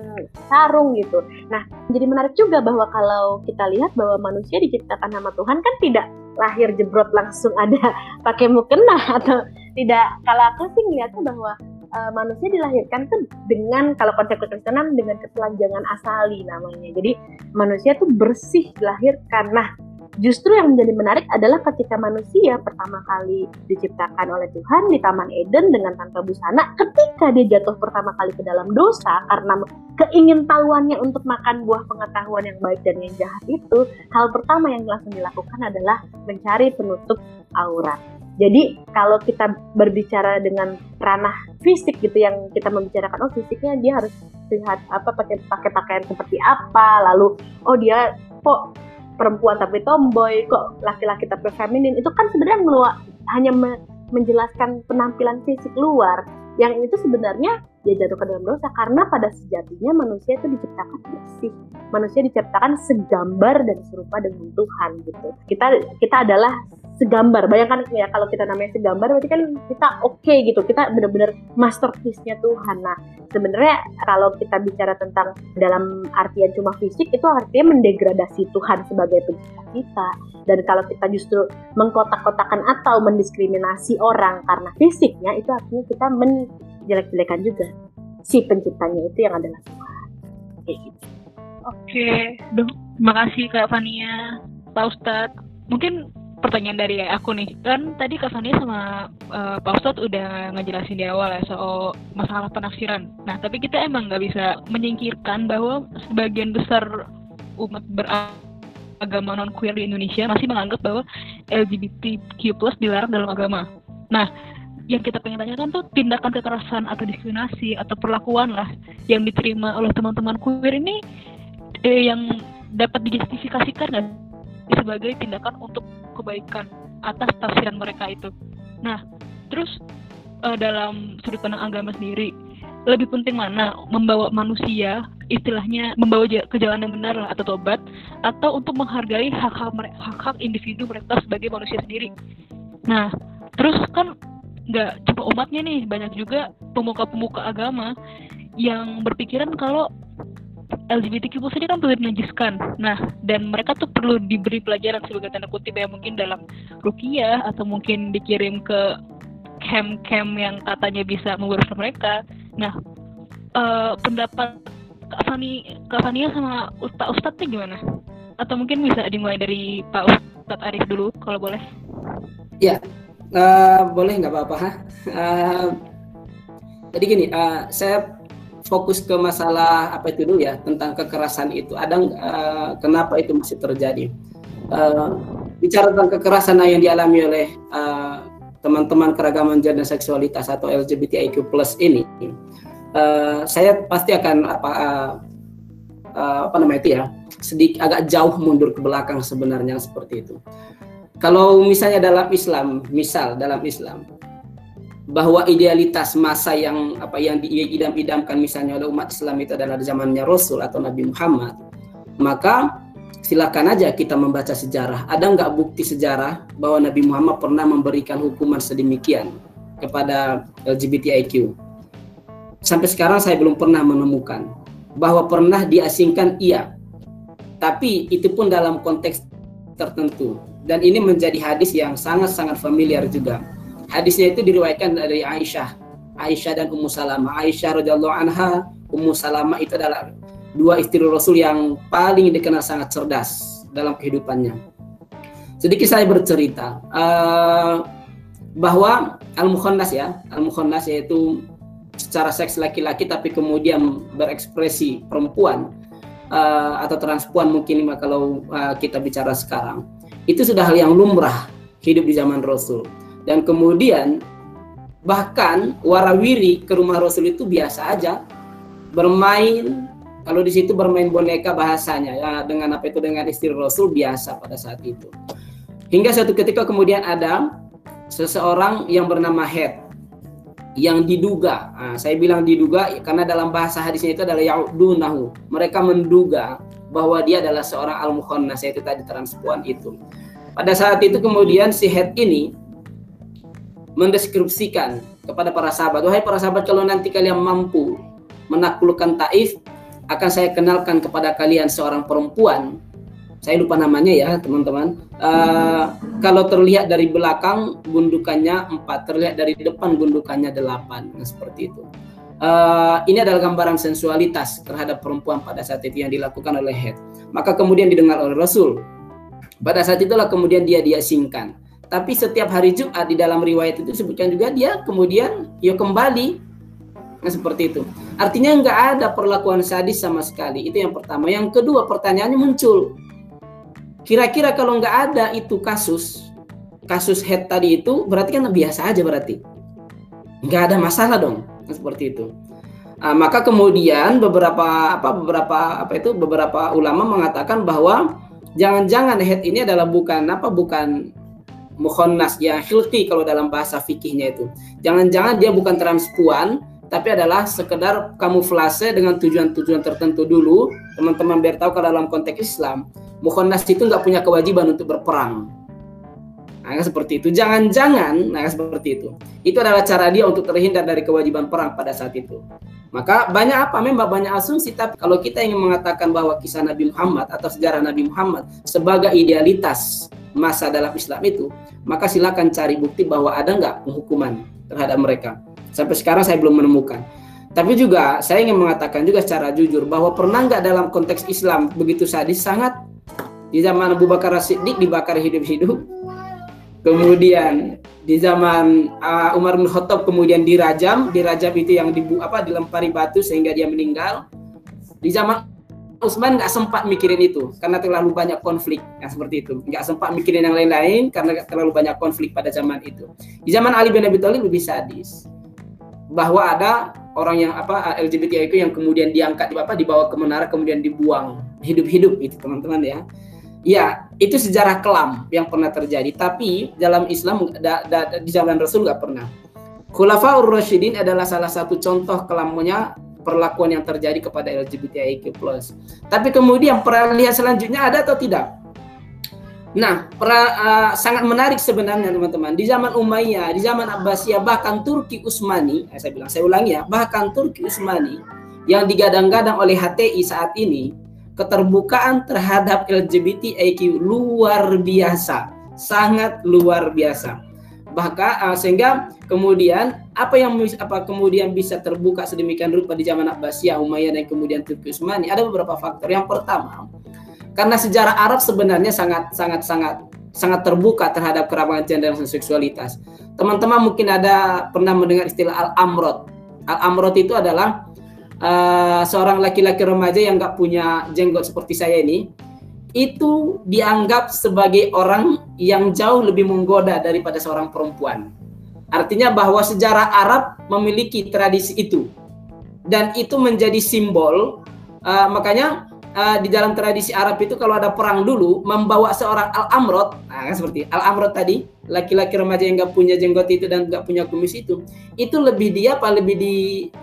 S2: sarung gitu. Nah jadi menarik juga bahwa kalau kita lihat bahwa manusia diciptakan sama Tuhan kan tidak lahir jebrot langsung ada pakai mukena atau tidak kalau aku sih melihatnya bahwa uh, manusia dilahirkan tuh dengan kalau konsep kekristenan dengan ketelanjangan asali namanya. Jadi manusia tuh bersih dilahirkan. Nah, justru yang menjadi menarik adalah ketika manusia pertama kali diciptakan oleh Tuhan di Taman Eden dengan tanpa busana, ketika dia jatuh pertama kali ke dalam dosa karena keingintahuannya untuk makan buah pengetahuan yang baik dan yang jahat itu, hal pertama yang langsung dilakukan adalah mencari penutup aurat. Jadi kalau kita berbicara dengan ranah fisik gitu yang kita membicarakan oh fisiknya dia harus lihat apa pakai pakai pakaian seperti apa lalu oh dia kok perempuan tapi tomboy kok laki-laki tapi feminin itu kan sebenarnya meluak, hanya me, menjelaskan penampilan fisik luar. Yang itu sebenarnya dia jatuh ke dalam dosa. Karena pada sejatinya manusia itu diciptakan bersih. Manusia diciptakan segambar dan serupa dengan Tuhan gitu. Kita kita adalah segambar. Bayangkan ya kalau kita namanya segambar berarti kan kita oke okay, gitu. Kita benar-benar masterpiece-nya Tuhan. Nah sebenarnya kalau kita bicara tentang dalam artian cuma fisik itu artinya mendegradasi Tuhan sebagai pencipta kita. Dan kalau kita justru mengkotak-kotakan atau mendiskriminasi orang karena fisiknya itu artinya kita menjelek-jelekan juga. Si penciptanya itu yang adalah Tuhan gitu.
S6: Oke. Terima kasih Kak Fania. Pak Ustadz. Mungkin pertanyaan dari aku nih. Kan tadi Kak Fani sama uh, Pak Ustadz udah ngejelasin di awal ya soal masalah penafsiran. Nah tapi kita emang nggak bisa menyingkirkan bahwa sebagian besar umat beragama non queer di Indonesia masih menganggap bahwa LGBTQ+ dilarang dalam agama. Nah yang kita pengen tanyakan tuh tindakan kekerasan atau diskriminasi atau perlakuan lah yang diterima oleh teman-teman queer ini eh, yang dapat dijustifikasikan nggak sebagai tindakan untuk kebaikan atas tafsiran mereka itu. Nah, terus uh, dalam sudut pandang agama sendiri, lebih penting mana membawa manusia istilahnya membawa ke jalan yang benar atau tobat atau untuk menghargai hak-hak individu mereka sebagai manusia sendiri. Nah, terus kan nggak cuma umatnya nih, banyak juga pemuka-pemuka agama yang berpikiran kalau LGBTQ plus ini kan perlu dinajiskan. Nah, dan mereka tuh perlu diberi pelajaran sebagai tanda kutip ya mungkin dalam rukiah atau mungkin dikirim ke
S4: camp-camp yang katanya bisa mengurus mereka. Nah, uh, pendapat Kak Fani, Kak Fania sama Ustaz Ustadznya gimana? Atau mungkin bisa dimulai dari Pak Ustadz Arif dulu kalau boleh?
S3: Ya, uh, boleh nggak apa-apa. Uh, jadi gini, uh, saya fokus ke masalah apa itu dulu ya tentang kekerasan itu. Ada uh, kenapa itu masih terjadi? Uh, bicara tentang kekerasan yang dialami oleh uh, teman-teman keragaman gender seksualitas atau LGBTIQ+ ini, uh, saya pasti akan apa uh, uh, apa namanya itu ya sedikit agak jauh mundur ke belakang sebenarnya seperti itu. Kalau misalnya dalam Islam, misal dalam Islam, bahwa idealitas masa yang apa yang diidam-idamkan misalnya oleh umat Islam itu adalah zamannya Rasul atau Nabi Muhammad, maka silakan aja kita membaca sejarah. Ada nggak bukti sejarah bahwa Nabi Muhammad pernah memberikan hukuman sedemikian kepada LGBTIQ? Sampai sekarang saya belum pernah menemukan bahwa pernah diasingkan iya, tapi itu pun dalam konteks tertentu. Dan ini menjadi hadis yang sangat-sangat familiar juga Hadisnya itu diriwayatkan dari Aisyah. Aisyah dan Ummu Salamah. Aisyah radhiyallahu anha, Ummu Salamah itu adalah dua istri Rasul yang paling dikenal sangat cerdas dalam kehidupannya. Sedikit saya bercerita uh, bahwa al-mukhannas ya, al-mukhannas yaitu secara seks laki-laki tapi kemudian berekspresi perempuan uh, atau transpuan mungkin kalau uh, kita bicara sekarang. Itu sudah hal yang lumrah hidup di zaman Rasul. Dan kemudian bahkan warawiri ke rumah Rasul itu biasa aja bermain kalau di situ bermain boneka bahasanya ya dengan apa itu dengan istri Rasul biasa pada saat itu. Hingga suatu ketika kemudian ada seseorang yang bernama Het yang diduga nah, saya bilang diduga karena dalam bahasa hadisnya itu adalah yaudunahu. Mereka menduga bahwa dia adalah seorang al mukhonnas yaitu tadi transpuan itu pada saat itu kemudian si Het ini mendeskripsikan kepada para sahabat, wahai para sahabat kalau nanti kalian mampu menaklukkan Taif, akan saya kenalkan kepada kalian seorang perempuan. Saya lupa namanya ya teman-teman. Uh, kalau terlihat dari belakang gundukannya empat, terlihat dari depan gundukannya delapan, nah, seperti itu. Uh, ini adalah gambaran sensualitas terhadap perempuan pada saat itu yang dilakukan oleh Head. Maka kemudian didengar oleh Rasul. Pada saat itulah kemudian dia diasingkan. Tapi setiap hari Jumat di dalam riwayat itu disebutkan juga dia kemudian ya kembali. Nah, seperti itu. Artinya nggak ada perlakuan sadis sama sekali. Itu yang pertama. Yang kedua pertanyaannya muncul. Kira-kira kalau nggak ada itu kasus kasus head tadi itu berarti kan biasa aja berarti. Nggak ada masalah dong seperti itu Nah, maka kemudian beberapa apa beberapa apa itu beberapa ulama mengatakan bahwa jangan-jangan head ini adalah bukan apa bukan mukhonnas ya khilqi kalau dalam bahasa fikihnya itu. Jangan-jangan dia bukan transpuan tapi adalah sekedar kamuflase dengan tujuan-tujuan tertentu dulu. Teman-teman biar tahu kalau dalam konteks Islam, mukhonnas itu nggak punya kewajiban untuk berperang. Nah, seperti itu. Jangan-jangan, nah seperti itu. Itu adalah cara dia untuk terhindar dari kewajiban perang pada saat itu. Maka banyak apa? Memang banyak asumsi. Tapi kalau kita ingin mengatakan bahwa kisah Nabi Muhammad atau sejarah Nabi Muhammad sebagai idealitas masa dalam Islam itu, maka silakan cari bukti bahwa ada nggak penghukuman terhadap mereka. Sampai sekarang saya belum menemukan. Tapi juga saya ingin mengatakan juga secara jujur bahwa pernah nggak dalam konteks Islam begitu sadis sangat di zaman Abu Bakar Siddiq dibakar hidup-hidup. Kemudian di zaman uh, Umar bin Khattab kemudian dirajam, dirajam itu yang dibu apa dilempari batu sehingga dia meninggal. Di zaman Utsman nggak sempat mikirin itu karena terlalu banyak konflik yang seperti itu. Nggak sempat mikirin yang lain-lain karena terlalu banyak konflik pada zaman itu. Di zaman Ali bin Abi Thalib lebih sadis bahwa ada orang yang apa LGBTI itu yang kemudian diangkat di apa dibawa ke menara kemudian dibuang hidup-hidup itu teman-teman ya. Ya, itu sejarah kelam yang pernah terjadi. Tapi dalam Islam da, da, di zaman Rasul nggak pernah. Khulafaur Rasyidin adalah salah satu contoh kelamnya perlakuan yang terjadi kepada LGBTIQ+. Tapi kemudian peralihan selanjutnya ada atau tidak? Nah, pra, uh, sangat menarik sebenarnya teman-teman. Di zaman Umayyah, di zaman Abbasiyah, bahkan Turki Utsmani, eh, saya bilang, saya ulangi ya, bahkan Turki Utsmani yang digadang-gadang oleh HTI saat ini, keterbukaan terhadap LGBTIQ luar biasa, sangat luar biasa. bahkan sehingga kemudian apa yang apa kemudian bisa terbuka sedemikian rupa di zaman Abbasiyah, Umayyah dan kemudian Turki Utsmani ada beberapa faktor. Yang pertama, karena sejarah Arab sebenarnya sangat sangat sangat sangat terbuka terhadap keramahan dan seksualitas. Teman-teman mungkin ada pernah mendengar istilah al-amrod. Al-amrod itu adalah uh, seorang laki-laki remaja yang nggak punya jenggot seperti saya ini itu dianggap sebagai orang yang jauh lebih menggoda daripada seorang perempuan. Artinya bahwa sejarah Arab memiliki tradisi itu dan itu menjadi simbol. Uh, makanya uh, di dalam tradisi Arab itu kalau ada perang dulu membawa seorang al-amrod, nah, kan seperti al-amrod tadi, laki-laki remaja yang nggak punya jenggot itu dan nggak punya kumis itu, itu lebih dia apa lebih di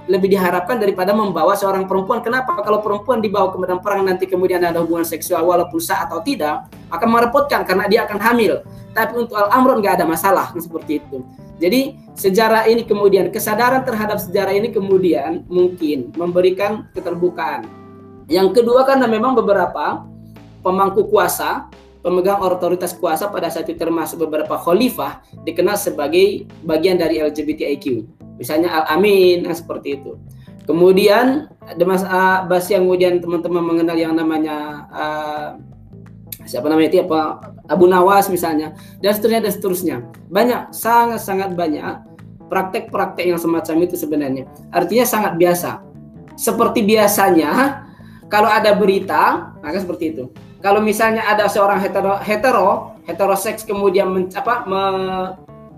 S3: lebih diharapkan daripada membawa seorang perempuan. Kenapa? Kalau perempuan dibawa ke medan perang nanti kemudian ada hubungan seksual walaupun sah atau tidak akan merepotkan karena dia akan hamil. Tapi untuk al-amrod nggak ada masalah seperti itu. Jadi sejarah ini kemudian kesadaran terhadap sejarah ini kemudian mungkin memberikan keterbukaan yang kedua karena memang beberapa pemangku kuasa, pemegang otoritas kuasa pada saat itu termasuk beberapa khalifah dikenal sebagai bagian dari LGBTIQ. Misalnya Al-Amin, nah, seperti itu. Kemudian ada Mas Abbas yang kemudian teman-teman mengenal yang namanya uh, siapa namanya itu apa Abu Nawas misalnya dan seterusnya dan seterusnya. Banyak sangat sangat banyak praktek-praktek yang semacam itu sebenarnya. Artinya sangat biasa. Seperti biasanya kalau ada berita, maka seperti itu. Kalau misalnya ada seorang hetero, hetero heteroseks kemudian men, apa, me,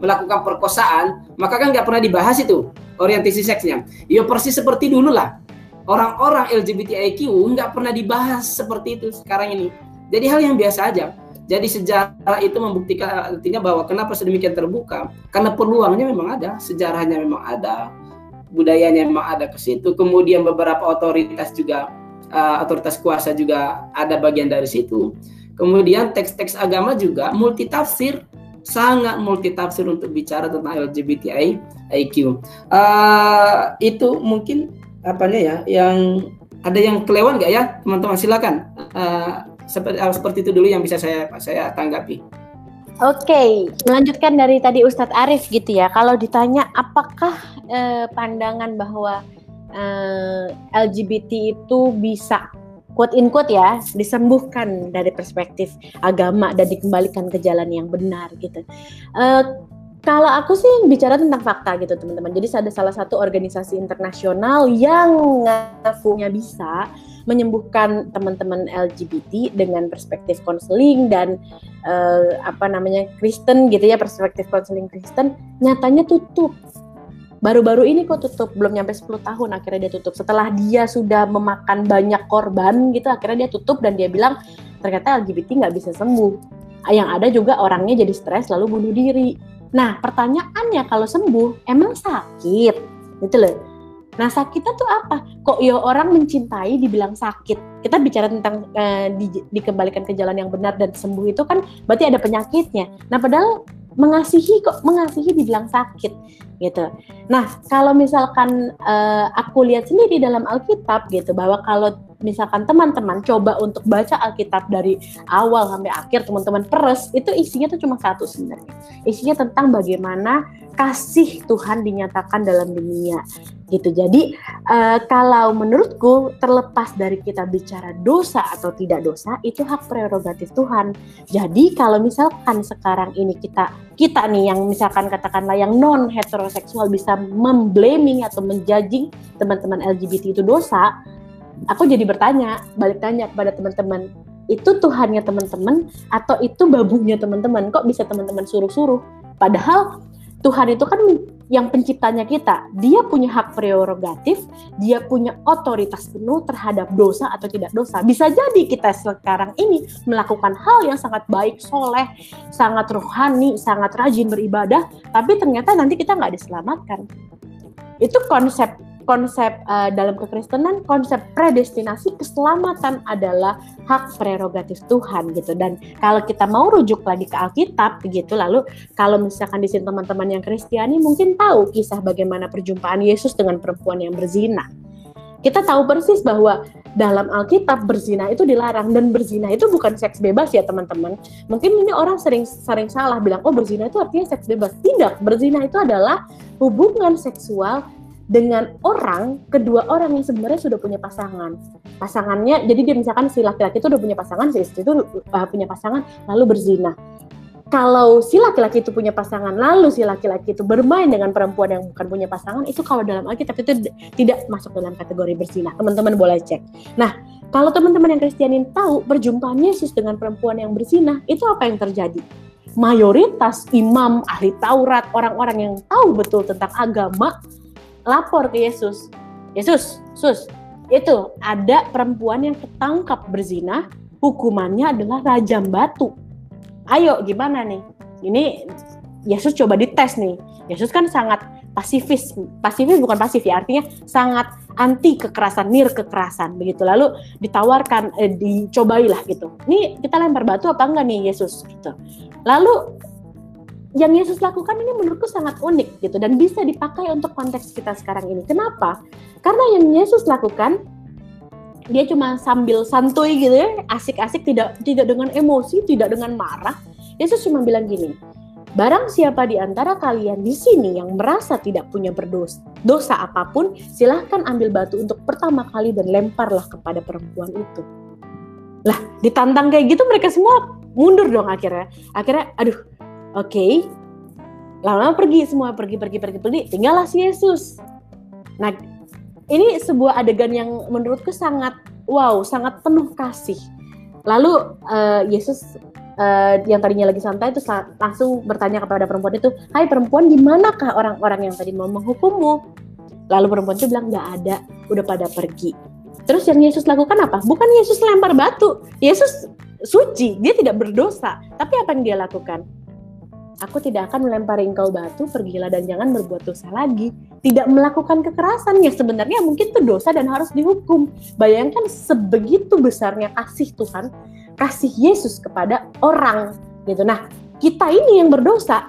S3: melakukan perkosaan, maka kan nggak pernah dibahas itu orientasi seksnya. Ya persis seperti dulu lah. Orang-orang LGBTIQ nggak pernah dibahas seperti itu sekarang ini. Jadi hal yang biasa aja. Jadi sejarah itu membuktikan artinya bahwa kenapa sedemikian terbuka? Karena peluangnya memang ada, sejarahnya memang ada, budayanya memang ada ke situ. Kemudian beberapa otoritas juga uh, otoritas kuasa juga ada bagian dari situ. Kemudian teks-teks agama juga multi tafsir, sangat multi tafsir untuk bicara tentang LGBTI IQ. Uh, itu mungkin apanya ya yang ada yang kelewat nggak ya teman-teman silakan uh, seperti uh, seperti itu dulu yang bisa saya saya tanggapi.
S2: Oke, okay. melanjutkan dari tadi Ustadz Arif gitu ya. Kalau ditanya apakah eh, pandangan bahwa uh, eh, LGBT itu bisa quote in quote ya disembuhkan dari perspektif agama dan dikembalikan ke jalan yang benar gitu. Uh, kalau aku sih bicara tentang fakta gitu teman-teman. Jadi ada salah satu organisasi internasional yang ngakunya bisa menyembuhkan teman-teman LGBT dengan perspektif konseling dan uh, apa namanya Kristen gitu ya perspektif konseling Kristen nyatanya tutup baru-baru ini kok tutup belum nyampe 10 tahun akhirnya dia tutup. Setelah dia sudah memakan banyak korban gitu akhirnya dia tutup dan dia bilang ternyata LGBT nggak bisa sembuh. Yang ada juga orangnya jadi stres lalu bunuh diri. Nah pertanyaannya kalau sembuh emang sakit? Gitu loh. Nah sakitnya tuh apa? Kok ya orang mencintai dibilang sakit? Kita bicara tentang eh, di, dikembalikan ke jalan yang benar dan sembuh itu kan berarti ada penyakitnya. Nah padahal mengasihi kok mengasihi dibilang sakit gitu. Nah kalau misalkan uh, aku lihat sendiri dalam Alkitab gitu bahwa kalau misalkan teman-teman coba untuk baca Alkitab dari awal sampai akhir teman-teman peres itu isinya tuh cuma satu sebenarnya. Isinya tentang bagaimana kasih Tuhan dinyatakan dalam dunia gitu. Jadi uh, kalau menurutku terlepas dari kita bicara dosa atau tidak dosa itu hak prerogatif Tuhan. Jadi kalau misalkan sekarang ini kita kita nih yang misalkan katakanlah yang non heteroseksual bisa memblaming atau menjudging teman-teman LGBT itu dosa, aku jadi bertanya, balik tanya kepada teman-teman, itu Tuhannya teman-teman atau itu babunya teman-teman? Kok bisa teman-teman suruh-suruh? Padahal Tuhan itu kan yang penciptanya kita. Dia punya hak prerogatif, dia punya otoritas penuh terhadap dosa atau tidak dosa. Bisa jadi kita sekarang ini melakukan hal yang sangat baik, soleh, sangat rohani, sangat rajin beribadah, tapi ternyata nanti kita nggak diselamatkan. Itu konsep konsep uh, dalam kekristenan konsep predestinasi keselamatan adalah hak prerogatif Tuhan gitu dan kalau kita mau rujuk lagi ke Alkitab begitu lalu kalau misalkan di sini teman-teman yang Kristiani mungkin tahu kisah bagaimana perjumpaan Yesus dengan perempuan yang berzina Kita tahu persis bahwa dalam Alkitab berzina itu dilarang dan berzina itu bukan seks bebas ya teman-teman. Mungkin ini orang sering sering salah bilang oh berzina itu artinya seks bebas. Tidak, berzina itu adalah hubungan seksual dengan orang kedua orang yang sebenarnya sudah punya pasangan. Pasangannya jadi dia misalkan si laki-laki itu udah punya pasangan si istri itu uh, punya pasangan lalu berzina. Kalau si laki-laki itu punya pasangan lalu si laki-laki itu bermain dengan perempuan yang bukan punya pasangan itu kalau dalam Alkitab itu tidak masuk dalam kategori berzina. Teman-teman boleh cek. Nah kalau teman-teman yang Kristianin tahu perjumpaan Yesus dengan perempuan yang berzina itu apa yang terjadi? Mayoritas imam ahli Taurat orang-orang yang tahu betul tentang agama lapor ke Yesus Yesus Sus itu ada perempuan yang ketangkap berzina hukumannya adalah rajam batu ayo gimana nih? Ini Yesus coba dites nih. Yesus kan sangat pasifis, pasifis bukan pasif ya, artinya sangat anti kekerasan, nir kekerasan begitu. Lalu ditawarkan, eh, dicobailah gitu. Ini kita lempar batu apa enggak nih Yesus gitu. Lalu yang Yesus lakukan ini menurutku sangat unik gitu dan bisa dipakai untuk konteks kita sekarang ini. Kenapa? Karena yang Yesus lakukan dia cuma sambil santuy gitu ya, asik-asik tidak tidak dengan emosi, tidak dengan marah. Yesus cuma bilang gini, Barang siapa di antara kalian di sini yang merasa tidak punya berdosa dosa apa pun, silahkan ambil batu untuk pertama kali dan lemparlah kepada perempuan itu. Lah, ditantang kayak gitu mereka semua mundur dong akhirnya. Akhirnya, aduh, oke. Okay. Lama-lama pergi semua, pergi, pergi, pergi, pergi. Tinggallah si Yesus. Nah, ini sebuah adegan yang menurutku sangat wow, sangat penuh kasih. Lalu uh, Yesus uh, yang tadinya lagi santai itu langsung bertanya kepada perempuan itu, Hai perempuan, di manakah orang-orang yang tadi mau menghukummu? Lalu perempuan itu bilang nggak ada, udah pada pergi. Terus yang Yesus lakukan apa? Bukan Yesus lempar batu, Yesus suci, dia tidak berdosa. Tapi apa yang dia lakukan? Aku tidak akan melempari engkau batu, pergilah dan jangan berbuat dosa lagi. Tidak melakukan kekerasan yang sebenarnya mungkin itu dosa dan harus dihukum. Bayangkan sebegitu besarnya kasih Tuhan, kasih Yesus kepada orang gitu. Nah, kita ini yang berdosa,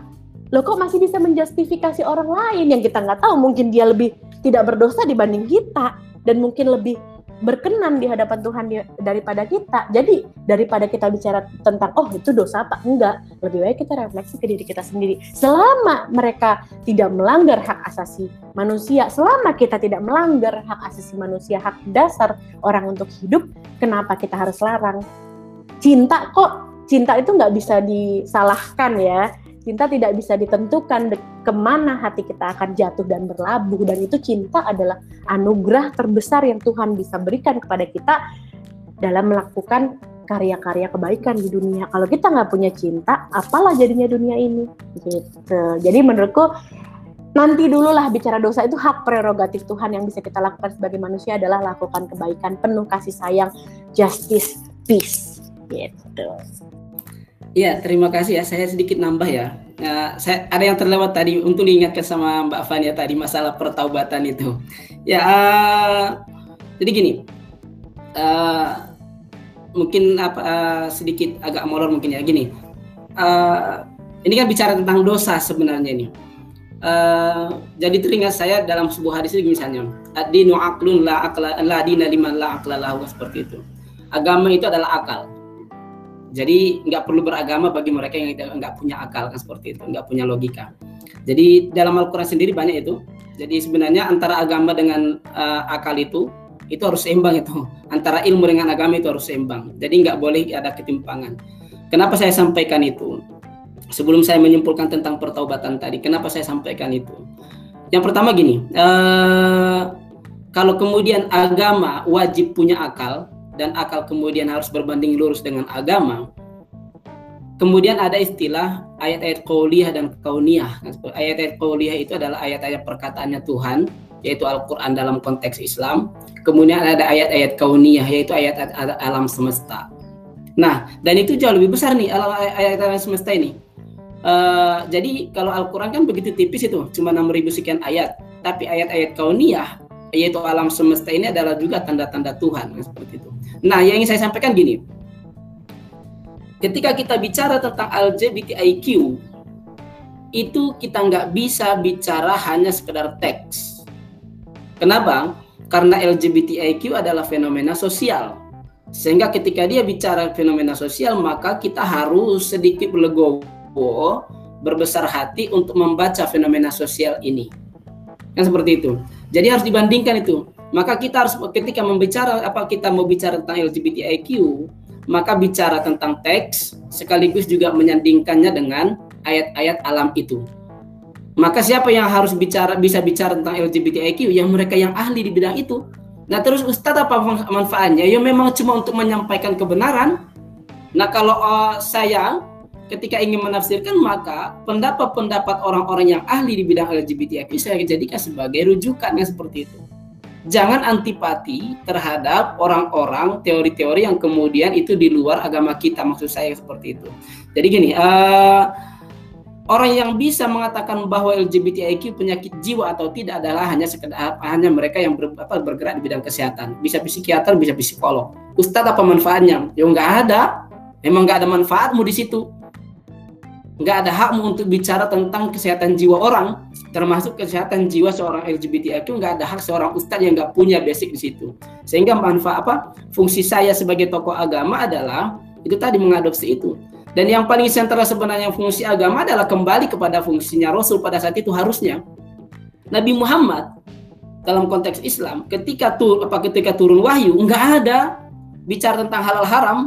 S2: loh kok masih bisa menjustifikasi orang lain yang kita nggak tahu mungkin dia lebih tidak berdosa dibanding kita dan mungkin lebih berkenan di hadapan Tuhan daripada kita. Jadi daripada kita bicara tentang oh itu dosa apa enggak, lebih baik kita refleksi ke diri kita sendiri. Selama mereka tidak melanggar hak asasi manusia, selama kita tidak melanggar hak asasi manusia, hak dasar orang untuk hidup, kenapa kita harus larang? Cinta kok cinta itu nggak bisa disalahkan ya cinta tidak bisa ditentukan ke mana hati kita akan jatuh dan berlabuh dan itu cinta adalah anugerah terbesar yang Tuhan bisa berikan kepada kita dalam melakukan karya-karya kebaikan di dunia. Kalau kita nggak punya cinta, apalah jadinya dunia ini? Gitu. Jadi menurutku nanti dulu lah bicara dosa itu hak prerogatif Tuhan yang bisa kita lakukan sebagai manusia adalah lakukan kebaikan penuh kasih sayang, justice, peace. Gitu.
S3: Iya, terima kasih ya. Saya sedikit nambah ya. ya. saya ada yang terlewat tadi untuk diingatkan sama Mbak Fania tadi masalah pertaubatan itu. Ya, uh, jadi gini. Uh, mungkin apa uh, sedikit agak molor mungkin ya gini. Uh, ini kan bicara tentang dosa sebenarnya ini. Uh, jadi teringat saya dalam sebuah hadis ini misalnya, adinu aklun la akla la dina liman la akla lahu seperti itu. Agama itu adalah akal jadi nggak perlu beragama bagi mereka yang nggak punya akal kan seperti itu, nggak punya logika. Jadi dalam Al-Quran sendiri banyak itu. Jadi sebenarnya antara agama dengan uh, akal itu itu harus seimbang itu. Antara ilmu dengan agama itu harus seimbang. Jadi nggak boleh ada ketimpangan. Kenapa saya sampaikan itu? Sebelum saya menyimpulkan tentang pertaubatan tadi, kenapa saya sampaikan itu? Yang pertama gini, uh, kalau kemudian agama wajib punya akal, dan akal kemudian harus berbanding lurus dengan agama, kemudian ada istilah ayat-ayat qauliyah dan kauniyah. Ayat-ayat qauliyah itu adalah ayat-ayat perkataannya Tuhan, yaitu Al-Quran dalam konteks Islam. Kemudian ada ayat-ayat kauniyah, yaitu ayat-ayat alam semesta. Nah, dan itu jauh lebih besar nih ayat-ayat alam semesta ini. Uh, jadi kalau Al-Quran kan begitu tipis itu, cuma 6000 sekian ayat. Tapi ayat-ayat kauniyah, yaitu alam semesta ini adalah juga tanda-tanda Tuhan, seperti itu. Nah, yang ingin saya sampaikan gini. Ketika kita bicara tentang LGBTIQ, itu kita nggak bisa bicara hanya sekedar teks. Kenapa? karena LGBTIQ adalah fenomena sosial. Sehingga ketika dia bicara fenomena sosial, maka kita harus sedikit legowo, berbesar hati untuk membaca fenomena sosial ini. Kan seperti itu. Jadi harus dibandingkan itu. Maka kita harus ketika membicara apa kita mau bicara tentang LGBTIQ, maka bicara tentang teks sekaligus juga menyandingkannya dengan ayat-ayat alam itu. Maka siapa yang harus bicara bisa bicara tentang LGBTIQ yang mereka yang ahli di bidang itu. Nah, terus Ustadz apa manfaatnya? Ya memang cuma untuk menyampaikan kebenaran. Nah, kalau uh, saya ketika ingin menafsirkan maka pendapat-pendapat orang-orang yang ahli di bidang LGBTIQ saya jadikan sebagai rujukan yang seperti itu. Jangan antipati terhadap orang-orang teori-teori yang kemudian itu di luar agama kita maksud saya seperti itu. Jadi gini, uh, orang yang bisa mengatakan bahwa LGBTIQ penyakit jiwa atau tidak adalah hanya sekedar hanya mereka yang ber, apa, bergerak di bidang kesehatan. Bisa psikiater bisa psikolog. Ustadz apa manfaatnya? Ya nggak ada. Emang nggak ada manfaatmu di situ nggak ada hakmu untuk bicara tentang kesehatan jiwa orang termasuk kesehatan jiwa seorang LGBTIQ nggak ada hak seorang ustadz yang nggak punya basic di situ. Sehingga manfaat apa? Fungsi saya sebagai tokoh agama adalah itu tadi mengadopsi itu. Dan yang paling sentral sebenarnya fungsi agama adalah kembali kepada fungsinya Rasul pada saat itu harusnya. Nabi Muhammad dalam konteks Islam ketika tur apa ketika turun wahyu nggak ada bicara tentang halal haram,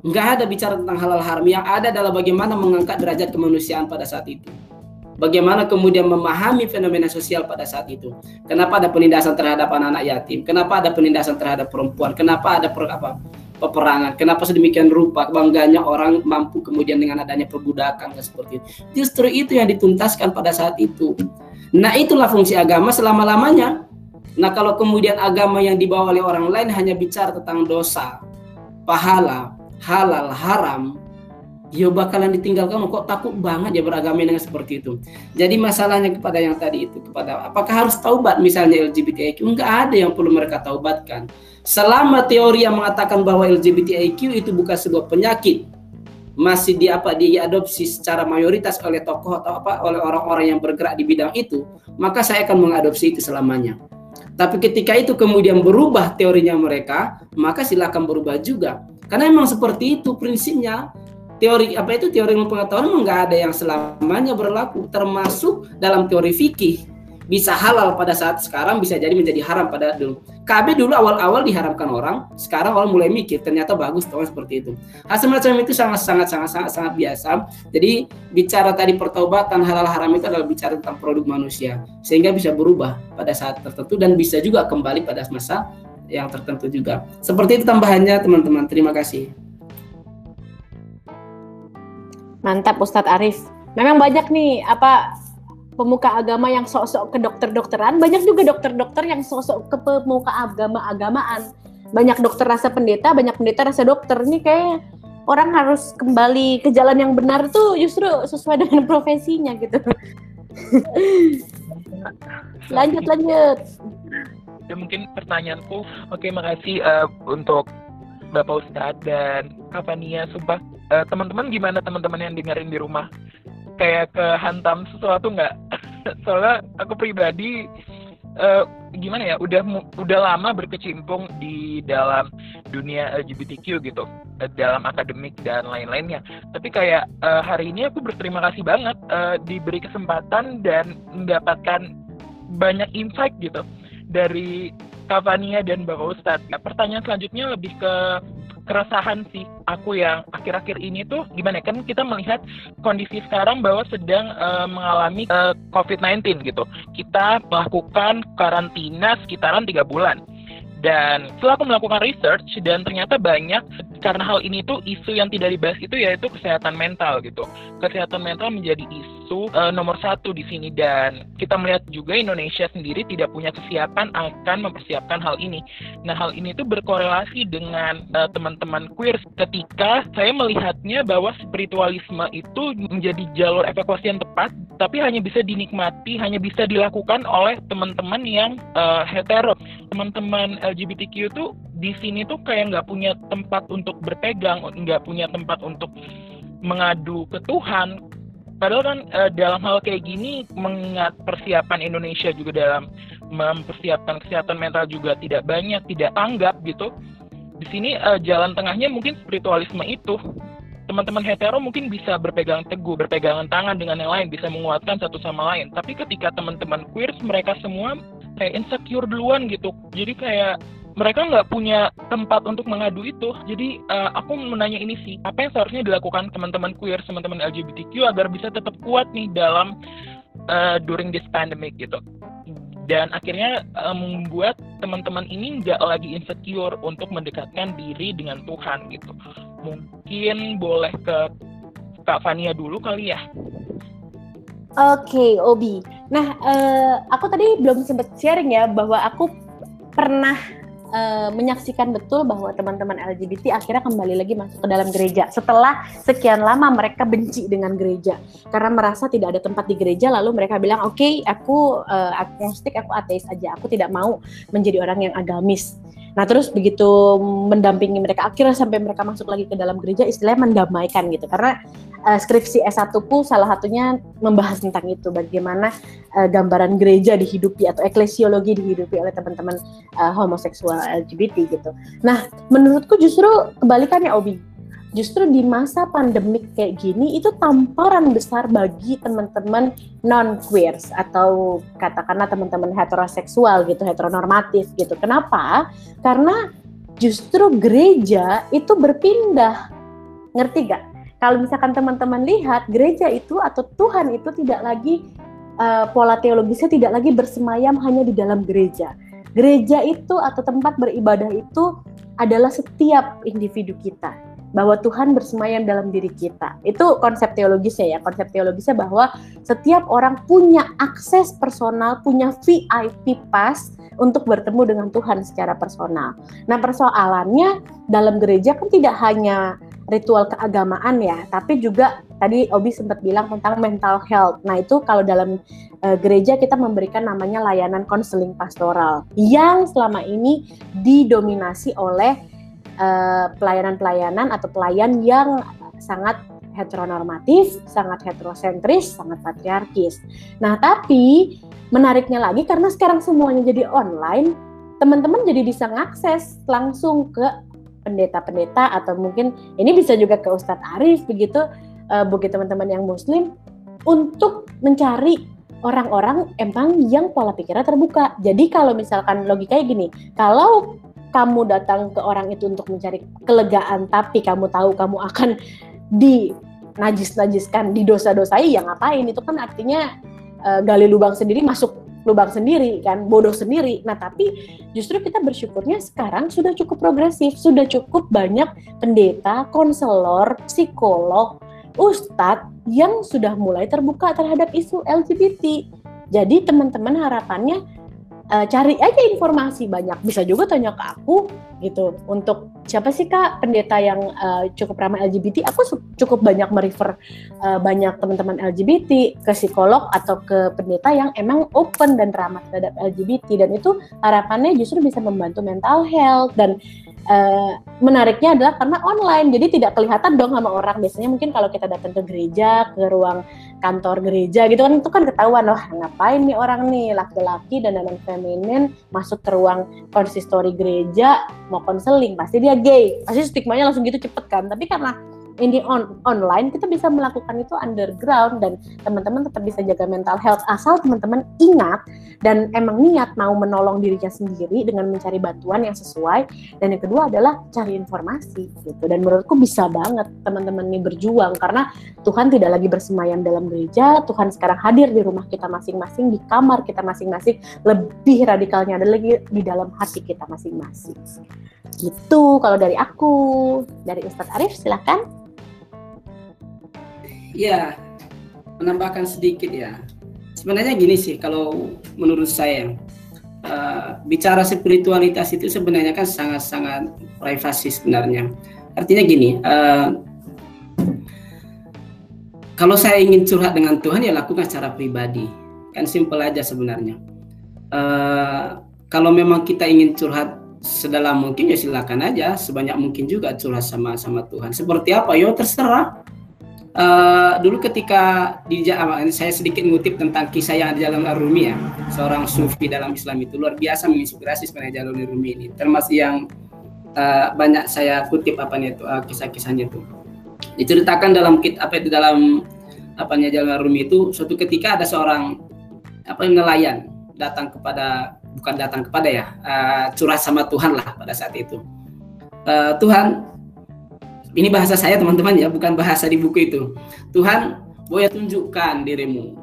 S3: nggak ada bicara tentang halal haram. Yang ada adalah bagaimana mengangkat derajat kemanusiaan pada saat itu. Bagaimana kemudian memahami fenomena sosial pada saat itu. Kenapa ada penindasan terhadap anak-anak yatim? Kenapa ada penindasan terhadap perempuan? Kenapa ada per, apa, peperangan. Kenapa sedemikian rupa bangganya orang mampu kemudian dengan adanya perbudakan seperti itu. Justru itu yang dituntaskan pada saat itu. Nah itulah fungsi agama selama-lamanya. Nah kalau kemudian agama yang dibawa oleh orang lain hanya bicara tentang dosa, pahala, halal, haram, ya bakalan ditinggalkan kok takut banget ya beragama dengan seperti itu. Jadi masalahnya kepada yang tadi itu kepada apakah harus taubat misalnya LGBTIQ enggak ada yang perlu mereka taubatkan. Selama teori yang mengatakan bahwa LGBTIQ itu bukan sebuah penyakit masih di apa diadopsi secara mayoritas oleh tokoh atau apa oleh orang-orang yang bergerak di bidang itu, maka saya akan mengadopsi itu selamanya. Tapi ketika itu kemudian berubah teorinya mereka, maka silakan berubah juga. Karena memang seperti itu prinsipnya. Teori apa itu teori ilmu pengetahuan memang nggak ada yang selamanya berlaku termasuk dalam teori fikih. Bisa halal pada saat sekarang bisa jadi menjadi haram pada dulu. KB dulu awal-awal diharamkan orang sekarang orang mulai mikir ternyata bagus teman seperti itu. Hal semacam itu sangat sangat sangat sangat sangat biasa. Jadi bicara tadi pertobatan halal haram itu adalah bicara tentang produk manusia. Sehingga bisa berubah pada saat tertentu dan bisa juga kembali pada masa yang tertentu juga seperti itu tambahannya teman-teman terima kasih
S2: Mantap Ustadz Arif. Memang banyak nih apa pemuka agama yang sok-sok ke dokter-dokteran, banyak juga dokter-dokter yang sok-sok ke pemuka agama-agamaan. Banyak dokter rasa pendeta, banyak pendeta rasa dokter. Ini kayak orang harus kembali ke jalan yang benar tuh justru sesuai dengan profesinya gitu. lanjut lanjut.
S1: Ya mungkin pertanyaanku, oke makasih uh, untuk Bapak Ustadz dan Kavania, sumpah uh, teman-teman gimana teman-teman yang dengerin di rumah? Kayak kehantam sesuatu nggak? Soalnya aku pribadi uh, gimana ya udah udah lama berkecimpung di dalam dunia LGBTQ gitu dalam akademik dan lain-lainnya. Tapi kayak uh, hari ini aku berterima kasih banget uh, diberi kesempatan dan mendapatkan banyak insight gitu dari Kavania dan Bapak Ustadz. Nah, pertanyaan selanjutnya lebih ke keresahan sih aku yang akhir-akhir ini tuh gimana kan kita melihat kondisi sekarang bahwa sedang uh, mengalami uh, eh, COVID-19 gitu. Kita melakukan karantina sekitaran tiga bulan. Dan setelah aku melakukan research dan ternyata banyak karena hal ini tuh isu yang tidak dibahas itu yaitu kesehatan mental gitu. Kesehatan mental menjadi isu uh, nomor satu di sini dan kita melihat juga Indonesia sendiri tidak punya kesiapan akan mempersiapkan hal ini. Nah hal ini tuh berkorelasi dengan uh, teman-teman queer ketika saya melihatnya bahwa spiritualisme itu menjadi jalur evakuasi yang tepat tapi hanya bisa dinikmati, hanya bisa dilakukan oleh teman-teman yang uh, hetero. Teman-teman LGBTQ itu di sini tuh kayak nggak punya tempat untuk berpegang, nggak punya tempat untuk mengadu ke Tuhan. Padahal kan e, dalam hal kayak gini mengingat persiapan Indonesia juga dalam mempersiapkan kesehatan mental juga tidak banyak, tidak tanggap gitu. Di sini uh, jalan tengahnya mungkin spiritualisme itu. Teman-teman hetero mungkin bisa berpegang teguh, berpegangan tangan dengan yang lain, bisa menguatkan satu sama lain. Tapi ketika teman-teman queer, mereka semua kayak insecure duluan gitu. Jadi kayak mereka nggak punya tempat untuk mengadu itu. Jadi uh, aku menanya ini sih, apa yang seharusnya dilakukan teman-teman queer, teman-teman LGBTQ agar bisa tetap kuat nih dalam uh, during this pandemic gitu dan akhirnya um, membuat teman-teman ini nggak lagi insecure untuk mendekatkan diri dengan Tuhan gitu. Mungkin boleh ke Kak Fania dulu kali ya.
S2: Oke, okay, Obi. Nah, uh, aku tadi belum sempat sharing ya bahwa aku pernah uh, menyaksikan betul bahwa teman-teman LGBT akhirnya kembali lagi masuk ke dalam gereja setelah sekian lama mereka benci dengan gereja. Karena merasa tidak ada tempat di gereja lalu mereka bilang oke okay, aku uh, agnostik aku ateis aja. Aku tidak mau menjadi orang yang agamis. Nah terus begitu mendampingi mereka akhirnya sampai mereka masuk lagi ke dalam gereja istilahnya mendamaikan gitu. Karena uh, skripsi S1 ku salah satunya membahas tentang itu bagaimana uh, gambaran gereja dihidupi atau eklesiologi dihidupi oleh teman-teman uh, homoseksual LGBT gitu. Nah menurutku justru kebalikannya Obi. Justru di masa pandemik kayak gini itu tamparan besar bagi teman-teman non queers atau katakanlah teman-teman heteroseksual gitu heteronormatif gitu. Kenapa? Karena justru gereja itu berpindah. Ngerti gak kalau misalkan teman-teman lihat gereja itu atau Tuhan itu tidak lagi uh, pola teologisnya tidak lagi bersemayam hanya di dalam gereja gereja itu atau tempat beribadah itu adalah setiap individu kita bahwa Tuhan bersemayam dalam diri kita. Itu konsep teologisnya ya. Konsep teologisnya bahwa setiap orang punya akses personal, punya VIP pass untuk bertemu dengan Tuhan secara personal. Nah, persoalannya dalam gereja kan tidak hanya ritual keagamaan ya, tapi juga tadi Obi sempat bilang tentang mental health. Nah, itu kalau dalam uh, gereja kita memberikan namanya layanan konseling pastoral yang selama ini didominasi oleh Eh, pelayanan-pelayanan atau pelayan yang sangat heteronormatif, sangat heterosentris, sangat patriarkis. Nah, tapi menariknya lagi karena sekarang semuanya jadi online, teman-teman jadi bisa mengakses langsung ke pendeta-pendeta atau mungkin ini bisa juga ke Ustadz Arif begitu uh, bagi teman-teman yang muslim untuk mencari orang-orang emang yang pola pikirnya terbuka. Jadi kalau misalkan logikanya gini, kalau kamu datang ke orang itu untuk mencari kelegaan tapi kamu tahu kamu akan di najis-najiskan di dosa-dosai yang ngapain itu kan artinya uh, gali lubang sendiri masuk lubang sendiri kan bodoh sendiri. Nah tapi justru kita bersyukurnya sekarang sudah cukup progresif sudah cukup banyak pendeta konselor psikolog ustadz yang sudah mulai terbuka terhadap isu LGBT jadi teman-teman harapannya uh, cari aja informasi banyak. Bisa juga tanya ke aku gitu. Untuk siapa sih kak pendeta yang uh, cukup ramah LGBT aku cukup banyak merefer uh, banyak teman-teman LGBT ke psikolog atau ke pendeta yang emang open dan ramah terhadap LGBT dan itu harapannya justru bisa membantu mental health dan Uh, menariknya adalah karena online jadi tidak kelihatan dong sama orang. Biasanya mungkin kalau kita datang ke gereja ke ruang kantor gereja gitu kan itu kan ketahuan loh ngapain nih orang nih? Laki-laki dan dalam feminin masuk ke ruang konsistori gereja mau konseling pasti dia gay. Pasti stigmanya langsung gitu cepet kan. Tapi karena ini on online kita bisa melakukan itu underground dan teman-teman tetap bisa jaga mental health. Asal teman-teman ingat dan emang niat mau menolong dirinya sendiri dengan mencari bantuan yang sesuai. Dan yang kedua adalah cari informasi gitu. Dan menurutku bisa banget teman-teman ini berjuang karena Tuhan tidak lagi bersemayam dalam gereja. Tuhan sekarang hadir di rumah kita masing-masing di kamar kita masing-masing. Lebih radikalnya ada lagi di dalam hati kita masing-masing. Gitu kalau dari aku. Dari Ustadz Arif silahkan
S3: Ya, menambahkan sedikit ya. Sebenarnya gini sih, kalau menurut saya, uh, bicara spiritualitas itu sebenarnya kan sangat-sangat privasi sebenarnya. Artinya gini, uh, kalau saya ingin curhat dengan Tuhan ya lakukan secara pribadi, kan simple aja sebenarnya. Uh, kalau memang kita ingin curhat sedalam mungkin ya silakan aja sebanyak mungkin juga curhat sama sama Tuhan. Seperti apa? Yo terserah Uh, dulu ketika di saya sedikit ngutip tentang kisah yang ada dalam Ar-Rumi ya, seorang sufi dalam Islam itu luar biasa menginspirasi sebenarnya Jalal Rumi ini, termasuk yang uh, banyak saya kutip apanya itu uh, kisah-kisahnya itu. Diceritakan dalam kit apa itu dalam apanya Jalal Rumi itu suatu ketika ada seorang apa nelayan datang kepada bukan datang kepada ya uh, curhat sama Tuhan lah pada saat itu. Uh, Tuhan ini bahasa saya teman-teman ya, bukan bahasa di buku itu. Tuhan, boleh tunjukkan dirimu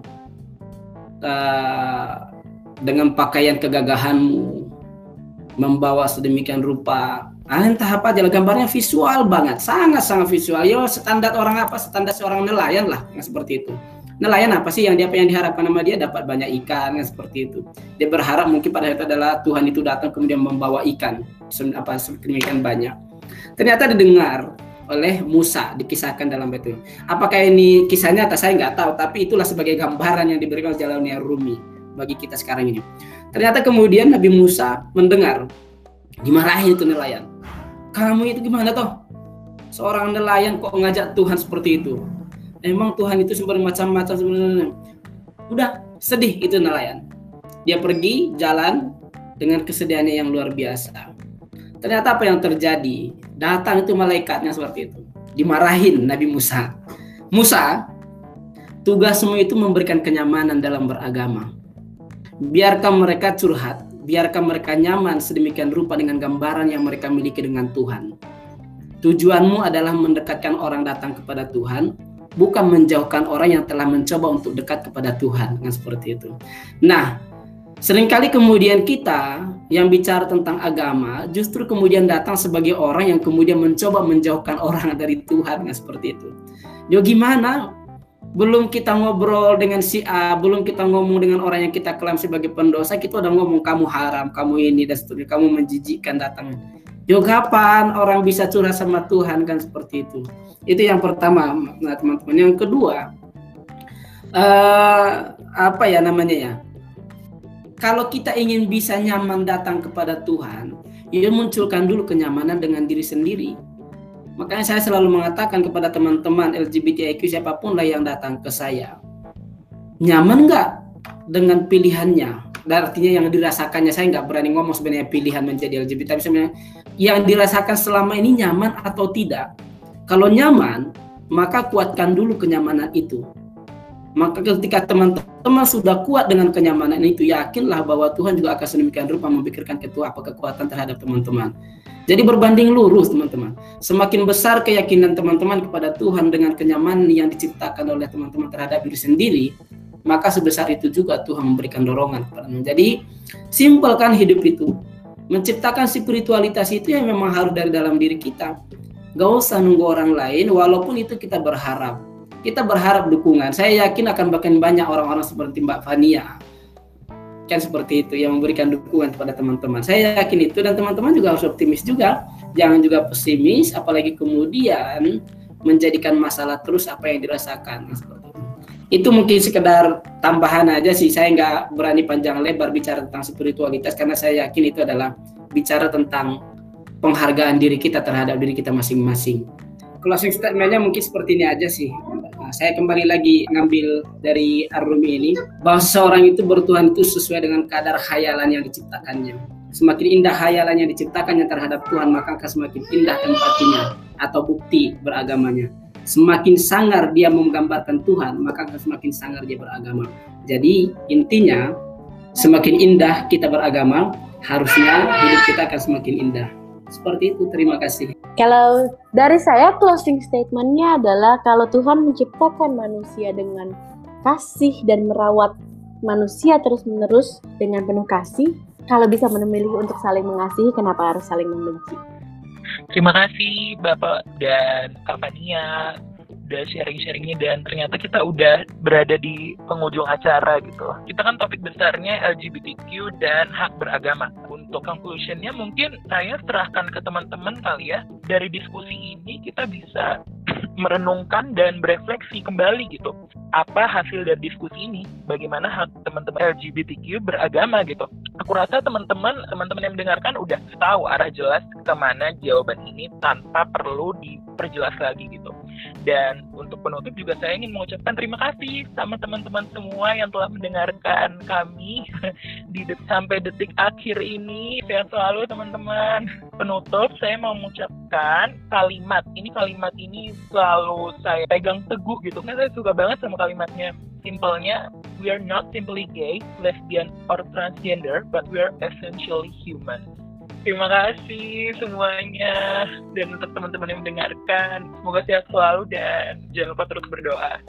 S3: uh, dengan pakaian kegagahanmu, membawa sedemikian rupa. Ah, entah apa aja gambarnya visual banget, sangat-sangat visual. Yo standar orang apa? Standar seorang nelayan lah, yang seperti itu. Nelayan apa sih yang dia apa yang diharapkan sama dia dapat banyak ikan kan seperti itu. Dia berharap mungkin pada itu adalah Tuhan itu datang kemudian membawa ikan apa sedemikian banyak. Ternyata didengar oleh Musa dikisahkan dalam itu. Apakah ini kisahnya atau saya nggak tahu, tapi itulah sebagai gambaran yang diberikan oleh Jalalnya Rumi bagi kita sekarang ini. Ternyata kemudian Nabi Musa mendengar dimarahin itu nelayan. Kamu itu gimana toh? Seorang nelayan kok ngajak Tuhan seperti itu? Emang Tuhan itu seperti macam-macam sebenarnya. Udah sedih itu nelayan. Dia pergi jalan dengan kesedihannya yang luar biasa. Ternyata apa yang terjadi? Datang itu malaikatnya seperti itu. Dimarahin Nabi Musa. Musa, tugasmu itu memberikan kenyamanan dalam beragama. Biarkan mereka curhat, biarkan mereka nyaman sedemikian rupa dengan gambaran yang mereka miliki dengan Tuhan. Tujuanmu adalah mendekatkan orang datang kepada Tuhan, bukan menjauhkan orang yang telah mencoba untuk dekat kepada Tuhan, kan seperti itu. Nah, Seringkali kemudian kita yang bicara tentang agama justru kemudian datang sebagai orang yang kemudian mencoba menjauhkan orang dari Tuhan nah, seperti itu. Yo gimana? Belum kita ngobrol dengan si A, belum kita ngomong dengan orang yang kita klaim sebagai pendosa, kita udah ngomong kamu haram, kamu ini dan seterusnya, kamu menjijikkan datang. Yo kapan orang bisa curhat sama Tuhan kan seperti itu. Itu yang pertama, nah teman-teman. Yang kedua, uh, apa ya namanya ya? Kalau kita ingin bisa nyaman datang kepada Tuhan, ya munculkan dulu kenyamanan dengan diri sendiri. Makanya saya selalu mengatakan kepada teman-teman LGBTIQ siapa pun lah yang datang ke saya, nyaman nggak dengan pilihannya? Dan artinya yang dirasakannya saya nggak berani ngomong sebenarnya pilihan menjadi LGBT, tapi sebenarnya yang dirasakan selama ini nyaman atau tidak. Kalau nyaman, maka kuatkan dulu kenyamanan itu. Maka ketika teman-teman sudah kuat dengan kenyamanan itu, yakinlah bahwa Tuhan juga akan sedemikian rupa memikirkan ketua apa kekuatan terhadap teman-teman. Jadi berbanding lurus teman-teman. Semakin besar keyakinan teman-teman kepada Tuhan dengan kenyamanan yang diciptakan oleh teman-teman terhadap diri sendiri, maka sebesar itu juga Tuhan memberikan dorongan Jadi simpelkan hidup itu. Menciptakan spiritualitas itu yang memang harus dari dalam diri kita. Gak usah nunggu orang lain, walaupun itu kita berharap kita berharap dukungan. Saya yakin akan makin banyak orang-orang seperti Mbak Fania. Kan seperti itu yang memberikan dukungan kepada teman-teman. Saya yakin itu dan teman-teman juga harus optimis juga. Jangan juga pesimis apalagi kemudian menjadikan masalah terus apa yang dirasakan seperti itu. Itu mungkin sekedar tambahan aja sih. Saya nggak berani panjang lebar bicara tentang spiritualitas karena saya yakin itu adalah bicara tentang penghargaan diri kita terhadap diri kita masing-masing. Closing statementnya mungkin seperti ini aja sih. Nah, saya kembali lagi ngambil dari Ar-Rumi ini bahwa seorang itu bertuhan itu sesuai dengan kadar khayalan yang diciptakannya. Semakin indah khayalan diciptakannya terhadap Tuhan, maka akan semakin indah empatinya atau bukti beragamanya. Semakin sangar dia menggambarkan Tuhan, maka akan semakin sangar dia beragama. Jadi intinya, semakin indah kita beragama, harusnya hidup kita akan semakin indah. Seperti itu, terima kasih.
S2: Kalau dari saya closing statementnya adalah kalau Tuhan menciptakan manusia dengan kasih dan merawat manusia terus-menerus dengan penuh kasih, kalau bisa memilih untuk saling mengasihi, kenapa harus saling membenci?
S1: Terima kasih Bapak dan Kak Fania udah sharing-sharingnya dan ternyata kita udah berada di penghujung acara gitu. Kita kan topik besarnya LGBTQ dan hak beragama. Untuk conclusionnya mungkin saya serahkan ke teman-teman kali ya. Dari diskusi ini kita bisa merenungkan dan berefleksi kembali gitu. Apa hasil dari diskusi ini? Bagaimana hak teman-teman LGBTQ beragama gitu. Aku rasa teman-teman teman-teman yang mendengarkan udah tahu arah jelas ke mana jawaban ini tanpa perlu diperjelas lagi gitu Dan untuk penutup juga saya ingin mengucapkan terima kasih sama teman-teman semua yang telah mendengarkan kami di det sampai detik akhir ini. Sehat selalu teman-teman. Penutup saya mau mengucapkan kalimat. Ini kalimat ini selalu saya pegang teguh gitu. Karena saya suka banget sama kalimatnya. Simpelnya, we are not simply gay, lesbian, or transgender, but we are essentially human. Terima kasih semuanya dan untuk teman-teman yang mendengarkan. Semoga sehat selalu dan jangan lupa terus berdoa.